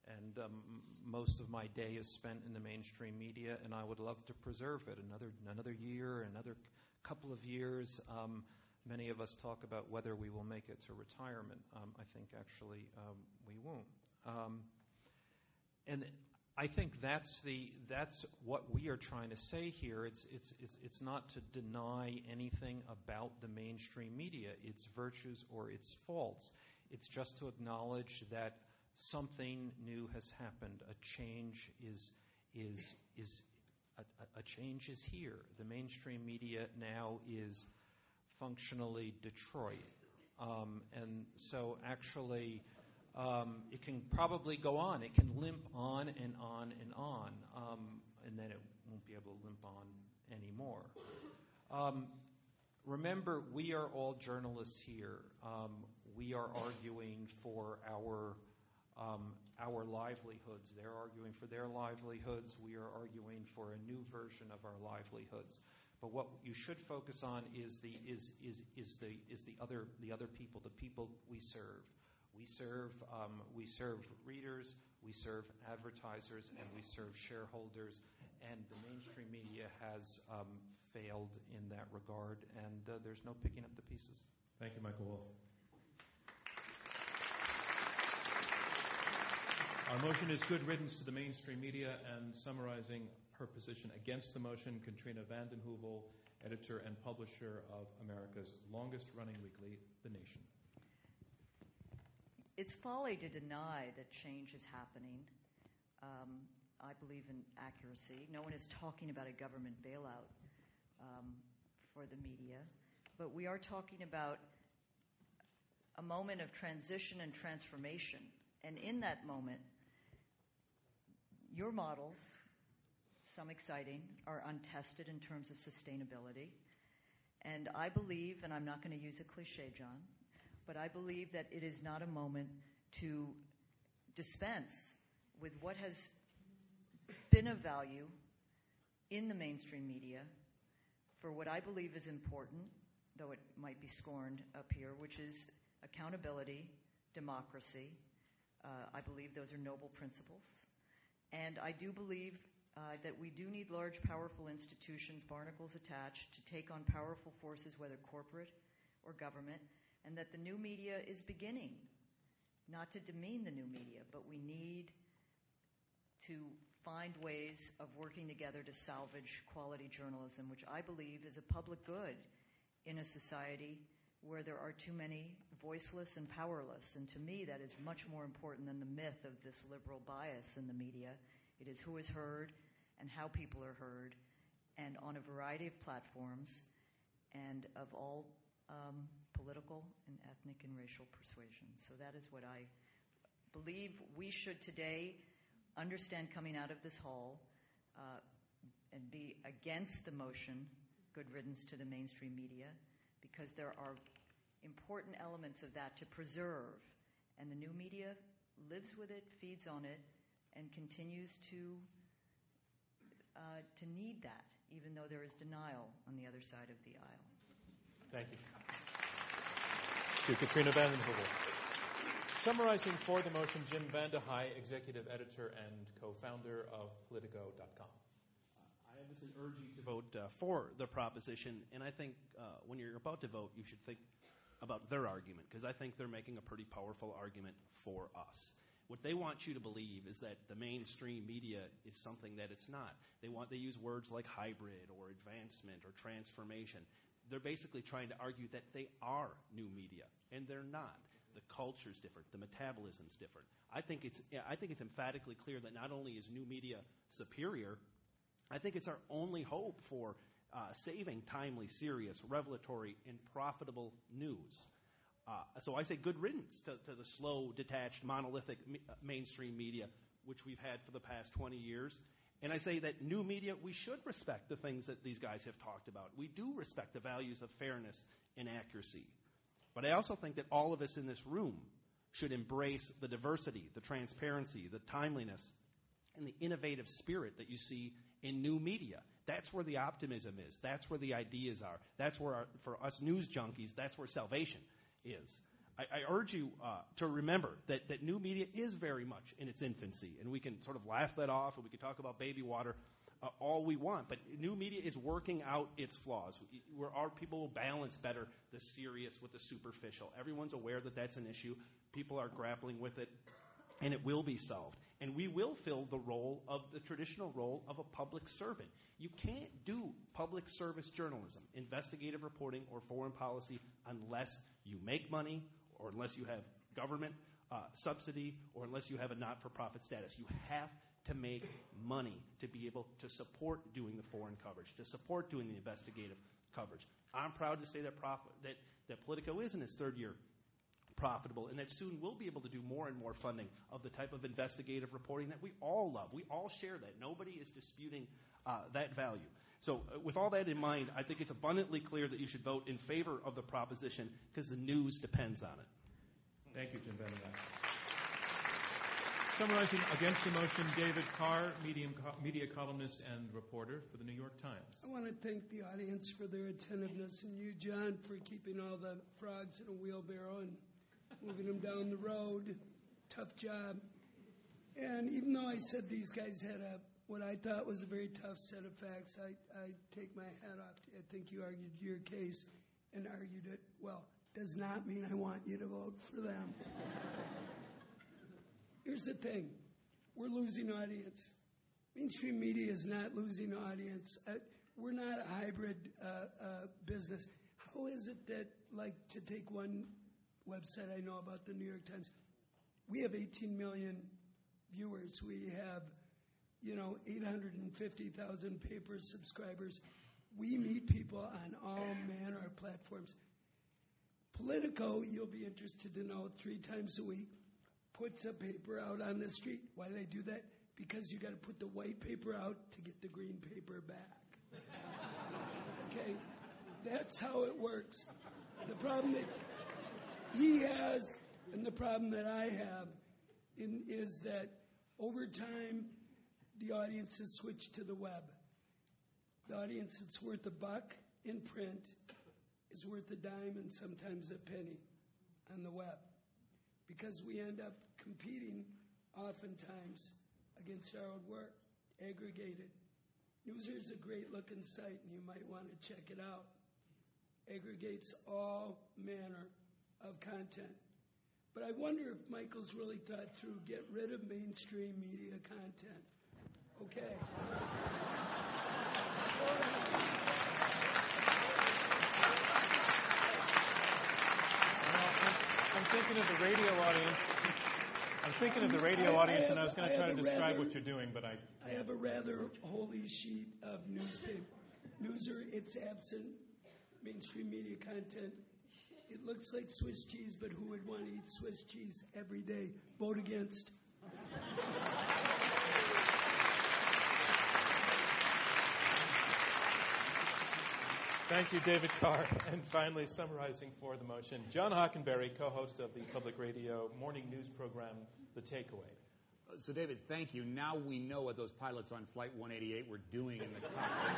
and um, most of my day is spent in the mainstream media, and I would love to preserve it another another year, another couple of years. Um, many of us talk about whether we will make it to retirement. Um, I think actually um, we won't. Um, and I think that's the that's what we are trying to say here. It's it's it's it's not to deny anything about the mainstream media, its virtues or its faults. It's just to acknowledge that something new has happened. A change is is is a, a, change is here. The mainstream media now is functionally Detroit, um, and so actually. Um, it can probably go on. It can limp on and on and on, um, and then it won't be able to limp on anymore. Um, remember, we are all journalists here. Um, we are arguing for our um, our livelihoods. They're arguing for their livelihoods. We are arguing for a new version of our livelihoods. But what you should focus on is the is is is the is the other the other people, the people we serve. We serve um, we serve readers, we serve advertisers, and we serve shareholders. And the mainstream media has um, failed in that regard, and uh, there's no picking up the pieces. Thank you, Michael Wolff. Our motion is good riddance to the mainstream media, and summarizing her position against the motion, Katrina vanden Heuvel, editor and publisher of America's longest running weekly, The Nation. It's folly to deny that change is happening. Um, I believe in accuracy. No one is talking about a government bailout um, for the media, but we are talking about a moment of transition and transformation. And in that moment, your models, some exciting, are untested in terms of sustainability. And I believe, and I'm not going to use a cliche, John, but I believe that it is not a moment to dispense with what has been of value in the mainstream media for what I believe is important, though it might be scorned up here, which is accountability, democracy. Uh, I believe those are noble principles. And I do believe uh, that we do need large, powerful institutions, barnacles attached, to take on powerful forces, whether corporate or government, and that the new media is beginning. Not to demean the new media, but we need to find ways of working together to salvage quality journalism, which I believe is a public good in a society where there are too many voiceless and powerless. And to me, that is much more important than the myth of this liberal bias in the media. It is who is heard and how people are heard, and on a variety of platforms and of all um, political and ethnic and racial persuasions. So that is what I believe we should today understand coming out of this hall uh, and be against the motion, good riddance to the mainstream media, because there are important elements of that to preserve. And the new media lives with it, feeds on it, and continues to, uh, to need that, even though there is denial on the other side of the aisle. Thank you. To Katrina vanden Heuvel. Summarizing for the motion, Jim VandeHei, executive editor and co-founder of Politico.com. I obviously urge you to vote uh, for the proposition, and I think uh, when you're about to vote, you should think about their argument because I think they're making a pretty powerful argument for us. What they want you to believe is that the mainstream media is something that it's not. They want they use words like hybrid or advancement or transformation. They're basically trying to argue that they are new media, and they're not the culture is different, the metabolism is different. I think it's I think it's emphatically clear that not only is new media superior, I think it's our only hope for uh, saving timely, serious, revelatory, and profitable news. Uh, so I say good riddance to, to the slow, detached, monolithic me- uh, mainstream media, which we've had for the past 20 years. And I say that new media, we should respect the things that these guys have talked about. We do respect the values of fairness and accuracy. But I also think that all of us in this room should embrace the diversity, the transparency, the timeliness, and the innovative spirit that you see in new media. That's where the optimism is. That's where the ideas are. That's where, our, for us news junkies, that's where salvation is. I, I urge you uh, to remember that, that new media is very much in its infancy, and we can sort of laugh that off, and we can talk about baby water uh, all we want. But new media is working out its flaws. Where our people will balance better the serious with the superficial. Everyone's aware that that's an issue. People are grappling with it, and it will be solved. And we will fill the role of the traditional role of a public servant. You can't do public service journalism, investigative reporting, or foreign policy unless you make money or unless you have government uh, subsidy or unless you have a not for profit status. You have to make money to be able to support doing the foreign coverage, to support doing the investigative coverage. I'm proud to say that, prof- that, that Politico is in its third year profitable and that soon we'll be able to do more and more funding of the type of investigative reporting that we all love. We all share that. Nobody is disputing uh, that value. So, uh, with all that in mind, I think it's abundantly clear that you should vote in favor of the proposition because the news depends on it. Thank you, Jim VandeHei. Summarizing against the motion, David Carr, medium, media columnist and reporter for the New York Times. I want to thank the audience for their attentiveness and you, John, for keeping all the frogs in a wheelbarrow and moving them down the road. Tough job. And even though I said these guys had a what I thought was a very tough set of facts, I, I take my hat off. I think you argued your case and argued it well. Does not mean I want you to vote for them. Here's the thing we're losing audience. Mainstream media is not losing audience. Uh, we're not a hybrid uh, uh, business. How is it that, like, to take one website I know about, the New York Times, we have 18 million viewers. We have, you know, 850,000 paper subscribers. We meet people on all manner of platforms. Politico, you'll be interested to know, three times a week puts a paper out on the street. Why do they do that? Because you got to put the white paper out to get the green paper back. okay? That's how it works. The problem that he has and the problem that I have in, is that over time, the audience has switched to the web. The audience that's worth a buck in print is worth a dime and sometimes a penny on the web because we end up competing oftentimes against our own work, aggregated. Newser's a great looking site, and you might want to check it out. Aggregates all manner of content. But I wonder if Michael's really thought through get rid of mainstream media content. Okay. I'm thinking of the radio audience. I'm thinking of the radio audience, and I was going to try to describe rather- what you're doing, but I. I have a rather holy sheet of newspaper. Newser, it's absent. Mainstream media content. It looks like Swiss cheese, but who would want to eat Swiss cheese every day? Vote against. Thank you, David Carr. And finally, summarizing for the motion, John Hockenberry, co-host of the public radio morning news program, The Takeaway. So, David, thank you. Now we know what those pilots on Flight 188 were doing in the cockpit,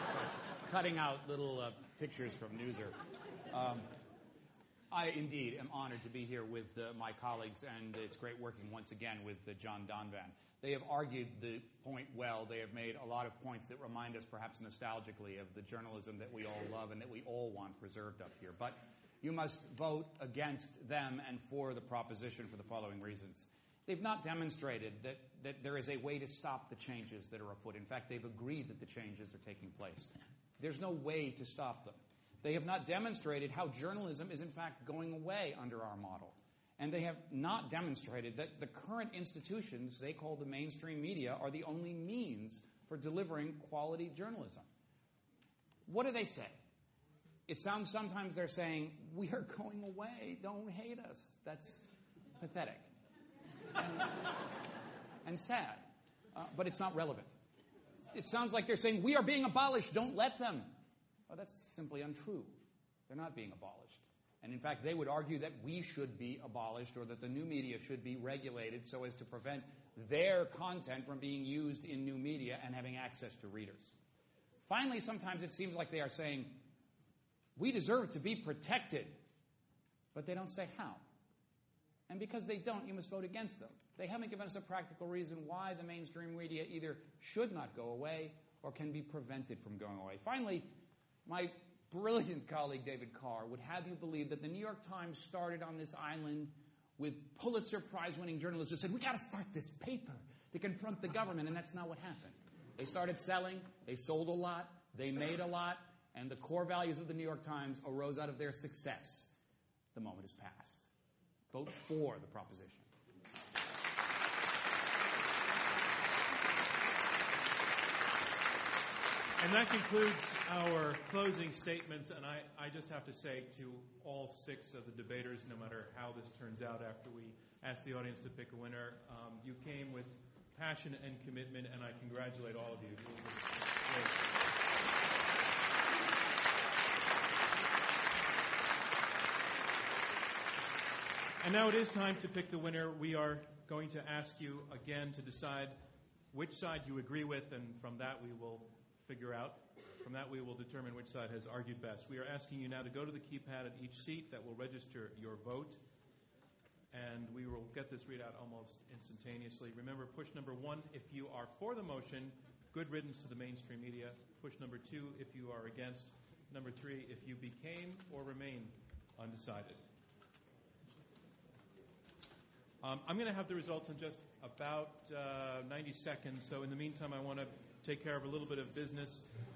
cutting out little uh, pictures from Newser. Um, I indeed am honored to be here with uh, my colleagues, and it's great working once again with uh, John Donvan. They have argued the point well. They have made a lot of points that remind us, perhaps nostalgically, of the journalism that we all love and that we all want preserved up here. But you must vote against them and for the proposition for the following reasons. They've not demonstrated that, that there is a way to stop the changes that are afoot. In fact, they've agreed that the changes are taking place. There's no way to stop them. They have not demonstrated how journalism is, in fact, going away under our model. And they have not demonstrated that the current institutions they call the mainstream media are the only means for delivering quality journalism. What do they say? It sounds sometimes they're saying, We are going away. Don't hate us. That's pathetic and, and sad. Uh, but it's not relevant. It sounds like they're saying, We are being abolished. Don't let them. Well, that's simply untrue. They're not being abolished. And in fact, they would argue that we should be abolished or that the new media should be regulated so as to prevent their content from being used in new media and having access to readers. Finally, sometimes it seems like they are saying, we deserve to be protected, but they don't say how. And because they don't, you must vote against them. They haven't given us a practical reason why the mainstream media either should not go away or can be prevented from going away. Finally, my brilliant colleague David Carr would have you believe that the New York Times started on this island with Pulitzer Prize winning journalists who said, We got to start this paper to confront the government, and that's not what happened. They started selling, they sold a lot, they made a lot, and the core values of the New York Times arose out of their success. The moment has passed. Vote for the proposition. And that concludes our closing statements. And I, I just have to say to all six of the debaters, no matter how this turns out after we ask the audience to pick a winner, um, you came with passion and commitment, and I congratulate all of you. And now it is time to pick the winner. We are going to ask you again to decide which side you agree with, and from that we will figure out. From that we will determine which side has argued best. We are asking you now to go to the keypad at each seat that will register your vote, and we will get this readout almost instantaneously. Remember, push number one if you are for the motion, good riddance to the mainstream media. Push number two if you are against. Number three if you became or remain undecided. Um, I'm going to have the results in just about uh, 90 seconds. So in the meantime, I want to take care of a little bit of business.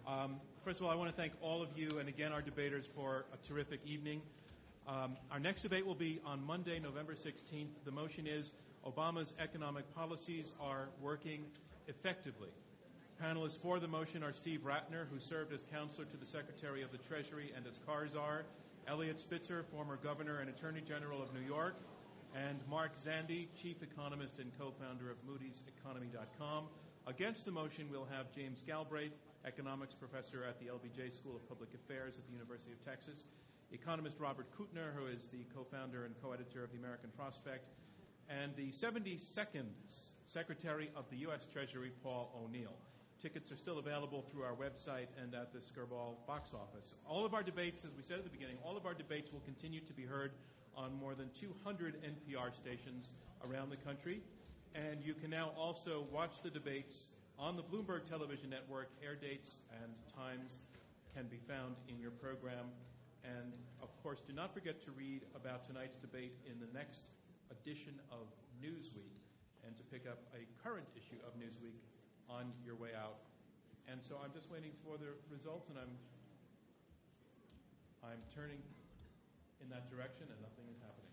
Um, first of all, I want to thank all of you and again our debaters for a terrific evening. Um, our next debate will be on Monday, November 16th. The motion is Obama's economic policies are working effectively. Panelists for the motion are Steve Rattner, who served as counselor to the Secretary of the Treasury and as Karzar, Eliot Spitzer, former governor and attorney general of New York, and Mark Zandi, chief economist and co-founder of Moody'sEconomy.com. Against the motion, we'll have James Galbraith, economics professor at the LBJ School of Public Affairs at the University of Texas, economist Robert Kuttner, who is the co-founder and co-editor of the American Prospect, and the 72nd Secretary of the U.S. Treasury, Paul O'Neill. Tickets are still available through our website and at the Skirball box office. All of our debates, as we said at the beginning, all of our debates will continue to be heard on more than 200 NPR stations around the country. And you can now also watch the debates on the Bloomberg Television Network. Air dates and times can be found in your program And of course, do not forget to read about tonight's debate in the next edition of Newsweek and to pick up a current issue of Newsweek on your way out. And so I'm just waiting for the results, and I'm I'm turning in that direction, and nothing is happening.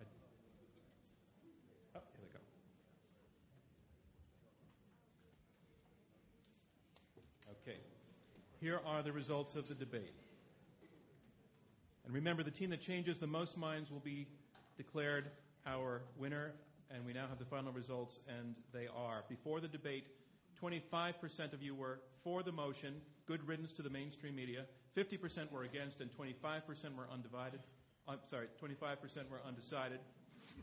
I, oh, here they go. Okay. Here are the results of the debate. And remember, the team that changes the most minds will be declared our winner, and we now have the final results, and they are. Before the debate, 25% of you were for the motion, good riddance to the mainstream media, 50% were against, and 25% were undivided. I'm sorry, 25% were undecided.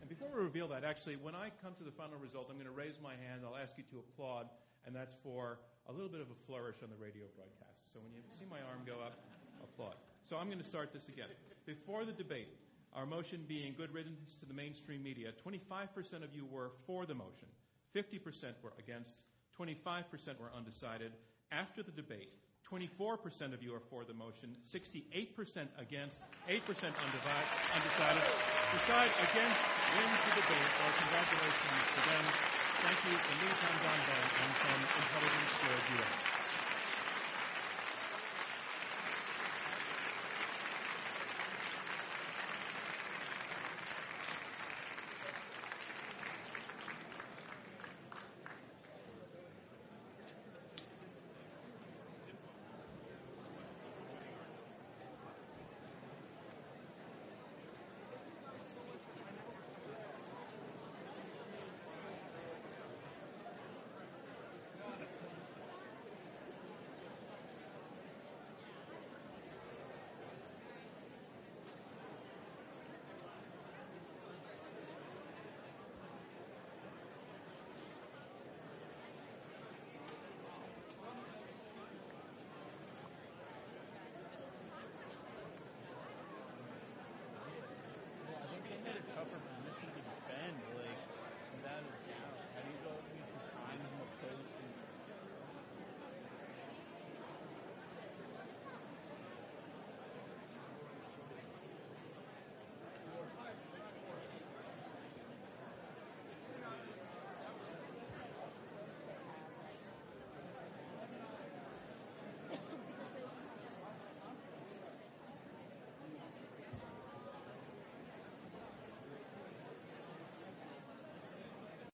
And before we reveal that, actually, when I come to the final result, I'm going to raise my hand. I'll ask you to applaud, and that's for a little bit of a flourish on the radio broadcast. So when you see my arm go up, applaud. So I'm going to start this again. Before the debate, our motion being good riddance to the mainstream media, 25% of you were for the motion, 50% were against, 25% were undecided. After the debate, 24% of you are for the motion, 68% against, 8% undecided. Decide against wins the debate. Well, congratulations to them. Thank you from me, Tom and from Intelligence Squared US.